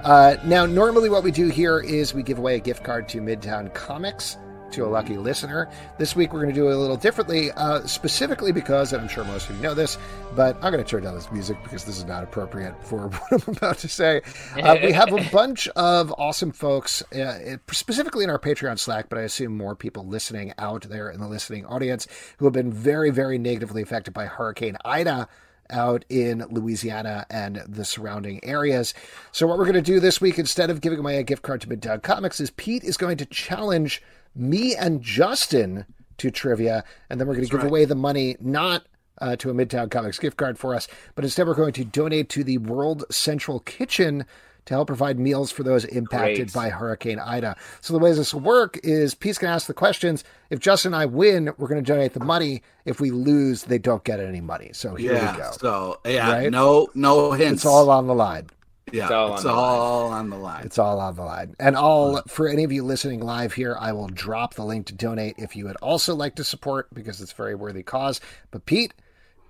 B: Uh, now, normally what we do here is we give away a gift card to Midtown Comics to a lucky listener. This week we're going to do it a little differently, uh, specifically because, and I'm sure most of you know this, but I'm going to turn down this music because this is not appropriate for [LAUGHS] what I'm about to say. Uh, we have a [LAUGHS] bunch of awesome folks, uh, specifically in our Patreon Slack, but I assume more people listening out there in the listening audience who have been very, very negatively affected by Hurricane Ida out in Louisiana and the surrounding areas. So, what we're going to do this week, instead of giving away a gift card to Midtown Comics, is Pete is going to challenge me and Justin to trivia, and then we're going to give away the money not uh, to a Midtown Comics gift card for us, but instead we're going to donate to the World Central Kitchen to help provide meals for those impacted
C: Great.
B: by Hurricane Ida. So the way this will work is Pete's going to ask the questions. If Justin and I win, we're going to donate the money. If we lose, they don't get any money. So here
D: yeah.
B: we go.
D: So yeah,
B: Right?
D: no no hints.
B: It's all on the line.
D: yeah,
C: it's all on
D: it's
C: the
D: all on the line.
B: It's all on the line. And I'll, for any of you listening live here, I will drop the link to donate if you would also like to support because it's a very worthy cause. But Pete,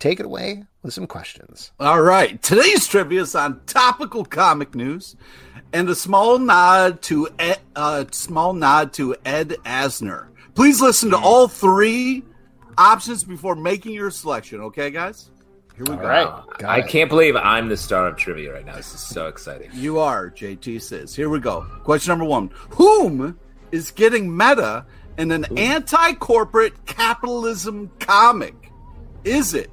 B: take it away with some questions.
D: All right. Today's trivia is on topical comic news and a small nod to Ed, uh, small nod to Ed Asner. Please listen to all three options before making your selection, okay guys? Here we go.
B: right. Got
C: I
B: it.
C: can't believe I'm the star of trivia right now. This is so exciting.
D: You are, JT says. Here we go. Question number 1. Whom is getting meta in an anti-corporate capitalism comic? Is it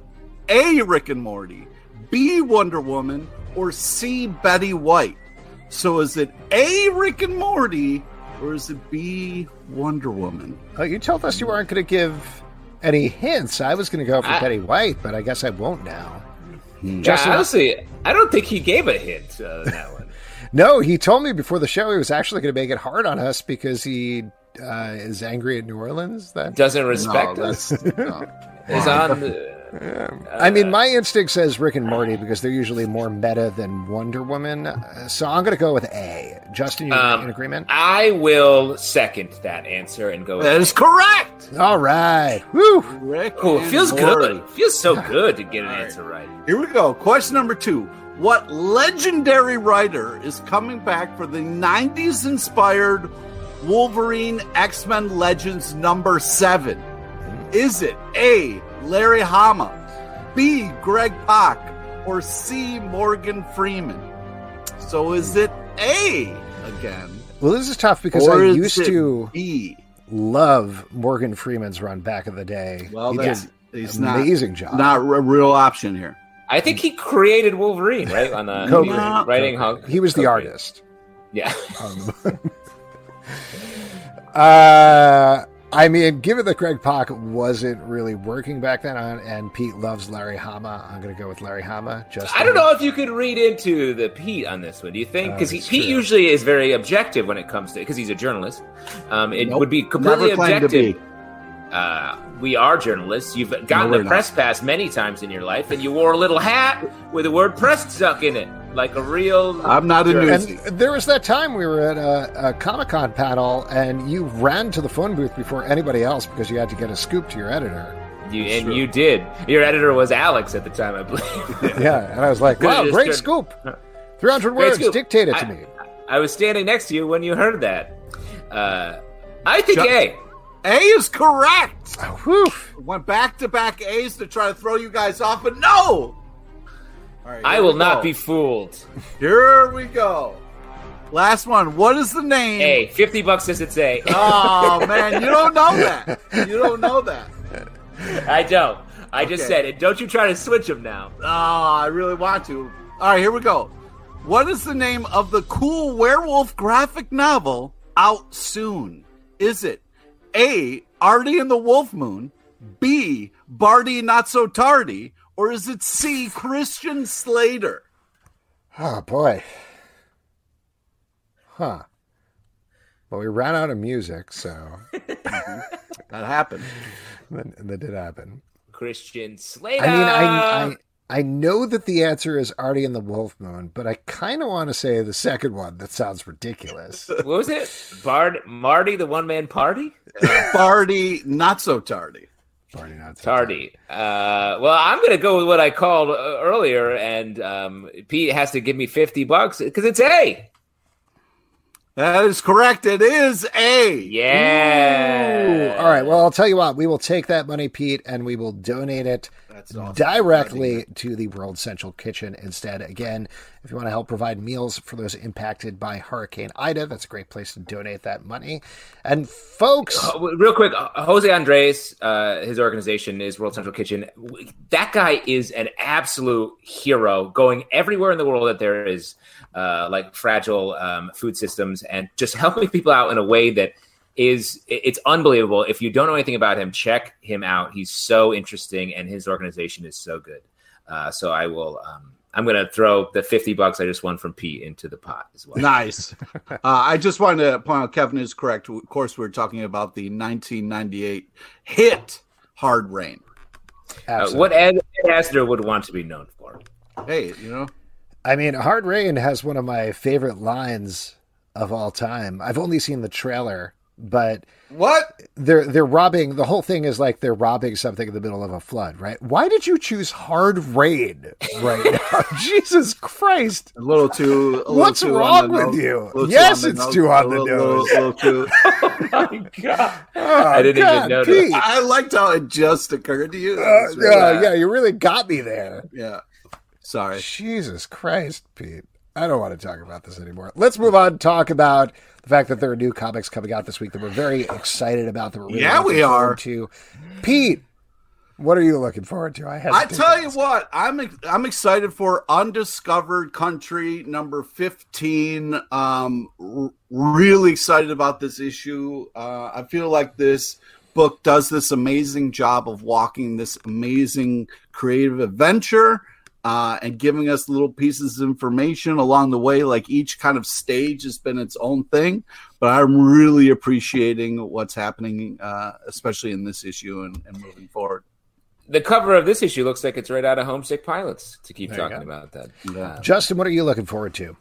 D: A Rick and Morty, B Wonder Woman, or C Betty White? So is it A Rick and Morty or is it B Wonder Woman?
B: Oh, you told us you weren't going to give any hints. I was going to go for
C: I-
B: Betty White, but I guess I won't now.
C: Yeah,
B: Justin-
C: honestly, I don't think he gave a hint uh, on that [LAUGHS] one.
B: No, he told me before the show he was actually going to make it hard on us because he uh, is angry at New Orleans. That
C: Doesn't respect
D: No,
C: us.
D: no.
C: Is on. The,
B: I mean, my instinct says Rick and Morty because they're usually more meta than Wonder Woman. Uh, So I'm going to go with A. Justin, you
C: Um,
B: in agreement?
C: I will second that answer and go.
D: That is correct.
B: All right. Woo!
D: Rick
C: Oh, it feels
D: Morty.
C: good. Feels so [LAUGHS] good to get an answer right.
D: Here we go. Question number two. What legendary writer is coming back for the 90s inspired Wolverine X Men Legends number seven? Is it A. Larry Hama, B. Greg Pak, or C. Morgan Freeman? So is it A again?
B: Well, this is tough because
D: or
B: I used to
D: B.
B: love Morgan Freeman's run back in the day.
D: Well,
B: he
D: that's
B: did
D: he's
B: an
D: not
B: amazing job.
D: not a real option here.
C: I think he created Wolverine, right? On the [LAUGHS]
B: Co-created.
C: writing hunk.
B: he was the
C: Co-created.
B: artist.
C: Yeah.
B: Um, [LAUGHS] [LAUGHS] uh, I mean, given that Greg Pak wasn't really working back then, on, and Pete loves Larry Hama, I'm going to go with Larry Hama. Just
C: I don't know if you could read into the Pete on this one. Do you think?
B: Uh,
C: Because
B: it's
C: Pete usually is very objective when it comes to because he's a journalist. Um, it
D: Nope.
C: would be completely
D: Never
C: objective. Uh, we are journalists. You've gotten
D: No,
C: the press pass many times in your life, and you wore a little hat with the word "press" stuck in it, like a real.
D: I'm not a
C: journalist.
D: news.
B: And there was that time we were at a, a Comic Con panel, and you ran to the phone booth before anybody else because you had to get a scoop to your editor.
C: You, and you did. Your editor was Alex at the time, I believe. [LAUGHS]
B: Yeah, and I was like, [LAUGHS] "Wow, great
C: turned-
B: scoop! [LAUGHS] 300 words.
C: scoop.
B: Dictate it to
C: I-
B: me.
C: I was standing next to you when you heard that. Uh, I think
D: Ju-
C: A.
D: A is correct.
B: Oh.
D: Went back to back A's to try to throw you guys off, but no. Right,
C: I will not be fooled.
D: Here we go. Last one. What is the name?
C: A. 50 bucks says it's A.
D: Oh [LAUGHS] man, you don't know that. You don't know that.
C: I don't. I just
D: Okay.
C: said it. Don't you try to switch them now.
D: Oh, I really want to. All right, here we go. What is the name of the cool werewolf graphic novel out soon? Is it A. Artie and the Wolf Moon, B. Barty Not So Tardy, or is it C. Christian Slater?
B: Oh, boy. Huh. Well, we ran out of music, so [LAUGHS]
D: That happened.
B: that, that did happen.
C: Christian Slater.
B: I mean, I, I I know that the answer is Artie and the Wolf Moon, but I kind of want to say the second one. That sounds ridiculous.
C: What was it? Bard Marty, the one man party?
D: Barty Not So Tardy.
B: Barty not
C: Tardy. Uh, well, I'm going to go with what I called uh, earlier, and um, Pete has to give me 50 bucks because it's A.
D: That is correct. It is A.
C: Yeah.
B: Ooh, all right. Well, I'll tell you what. We will take that money, Pete, and we will donate it
D: awesome.
B: directly to the World Central Kitchen instead. Again, if you want to help provide meals for those impacted by Hurricane Ida, that's a great place to donate that money. And folks,
C: Real quick, uh, Jose Andres, uh, his organization is World Central Kitchen. That guy is an absolute hero, going everywhere in the world that there is uh, like fragile um, food systems, and just helping people out in a way that is it's unbelievable. If you don't know anything about him, check him out. He's so interesting, and his organization is so good. Uh, so I will. Um, I'm going to throw the 50 bucks I just won from Pete into the pot as well.
D: Nice. [LAUGHS] uh, I just wanted to point out Kevin is correct. Of course, we're talking about the 1998 hit Hard Rain.
C: Uh, what Ed, Ed Asner would want to be known for.
D: Hey, you know,
B: I mean, Hard Rain has one of my favorite lines of all time. I've only seen the trailer, but
D: what?
B: they're they're robbing. The whole thing is like they're robbing something in the middle of a flood, right? Why did you choose Hard Rain right now? [LAUGHS] Jesus Christ!
D: A little too. a little
B: What's
D: too
B: wrong with
D: nose.
B: you?
D: A little too
B: Yes,
D: on the
B: it's
D: nose.
B: too on
D: A
B: the
D: little- little-
B: nose.
D: little too- [LAUGHS]
C: oh my god!
B: Oh,
C: I didn't even notice.
B: Pete.
D: I liked how it just occurred to you. That
B: Uh,
D: really-
B: yeah, yeah, you really got me there.
D: yeah. Sorry.
B: Jesus Christ, Pete. I don't want to talk about this anymore. Let's move on. Talk about the fact that there are new comics coming out this week that we're very excited about. That we're really
D: Yeah, we are.
B: To Pete, what are you looking forward to? I have.
D: I tell you what, I'm I'm excited for Undiscovered Country number 15. Um, r- really excited about this issue. Uh, I feel like this book does this amazing job of walking this amazing creative adventure. Uh, and giving us little pieces of information along the way. Like each kind of stage has been its own thing, but I'm really appreciating what's happening, uh, especially in this issue and, and moving forward.
C: The cover of this issue looks like it's right out of Homesick Pilots. To keep
B: There
C: talking about that.
D: Yeah.
C: Uh,
B: Justin, what are you looking forward to?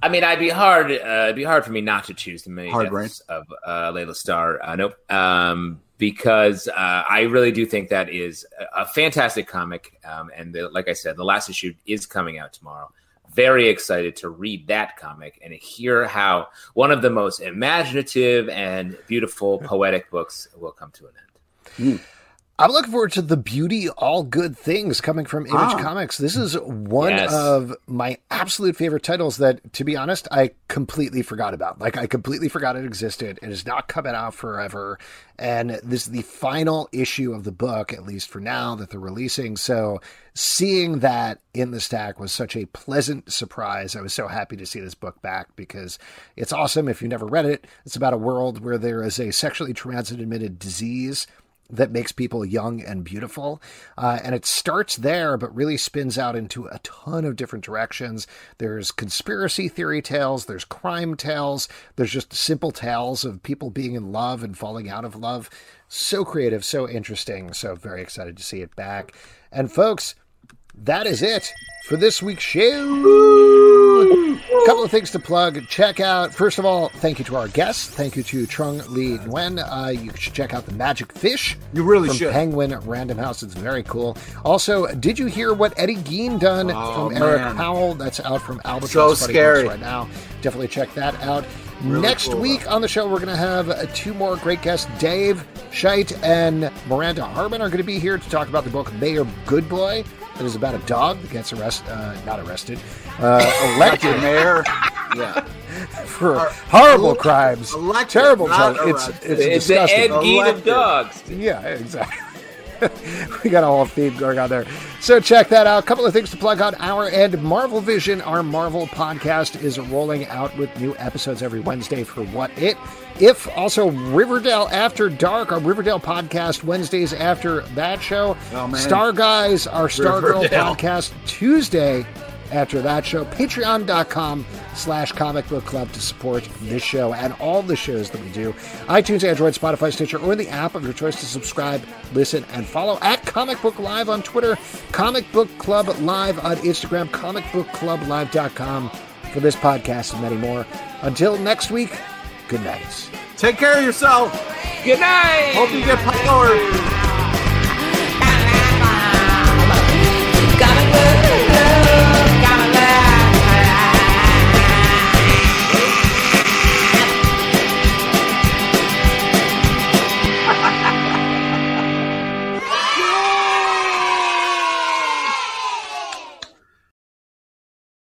C: I mean, I'd be hard. Uh, it'd be hard for me not to choose the many
D: Hard
C: deaths of uh, Laila Starr. Uh, nope, um, because uh, I really do think that is a, a fantastic comic. Um, and the, like I said, the last issue is coming out tomorrow. Very excited to read that comic and hear how one of the most imaginative and beautiful poetic books will come to an end.
B: I'm looking forward to the beauty, all good things coming from Image
D: Ah.
B: Comics. This is one
C: Yes.
B: of my absolute favorite titles that, to be honest, I completely forgot about. Like, I completely forgot it existed. It is not coming out forever. And this is the final issue of the book, at least for now, that they're releasing. So, seeing that in the stack was such a pleasant surprise. I was so happy to see this book back because it's awesome. If you never read it, it's about a world where there is a sexually transmitted admitted disease that makes people young and beautiful. Uh, and it starts there, but really spins out into a ton of different directions. There's conspiracy theory tales, there's crime tales, there's just simple tales of people being in love and falling out of love. So creative, so interesting. So very excited to see it back. And folks, that is it for this week's show. Couple, of, couple of things to plug. Check out, first of all, thank you to our guests. Thank you to Trung Le Nguyen. Uh, you should check out the Magic Fish.
D: You really
B: from
D: should.
B: Penguin Random House. It's very cool. Also, did you hear what Eddie Gein done
D: Oh,
B: from Eric
D: man.
B: Powell? That's out from Albatross
D: So
B: Buddy
D: scary.
B: Right now. Definitely check that out.
D: Really
B: Next
D: cool,
B: week on the show, we're going to have uh, two more great guests. Dave Scheidt and Miranda Harmon are going to be here to talk about the book Mayor Good Boy. That is about a dog that gets arrested, uh, not arrested, uh, [LAUGHS]
D: Elected
B: elected
D: mayor. Yeah. [LAUGHS]
B: for
D: Or-
B: horrible
D: ele-
B: crimes,
D: elected,
B: terrible.
D: not
B: charge- It's it's
C: It's the
B: disgusting.
C: Ed Gein of dogs.
B: Yeah, exactly. [LAUGHS] we got a whole theme going on there. So check that out. A couple of things to plug on our end. Marvel Vision, our Marvel podcast, is rolling out with new episodes every Wednesday for What It. If also Riverdale After Dark, our Riverdale podcast, Wednesdays after that show.
D: Oh, man.
B: Star Guys, our Stargirl
D: Riverdale.
B: podcast, Tuesday after that show. Patreon.com slash comic book club to support this show and all the shows that we do. iTunes, Android, Spotify, Stitcher, or the app of your choice to subscribe, listen, and follow at Comic Book Live on Twitter, Comic Book Club Live on Instagram, comicbookclublive.com for this podcast and many more. Until next week, good night.
D: Take care of yourself.
C: Good night.
D: Hope you get power.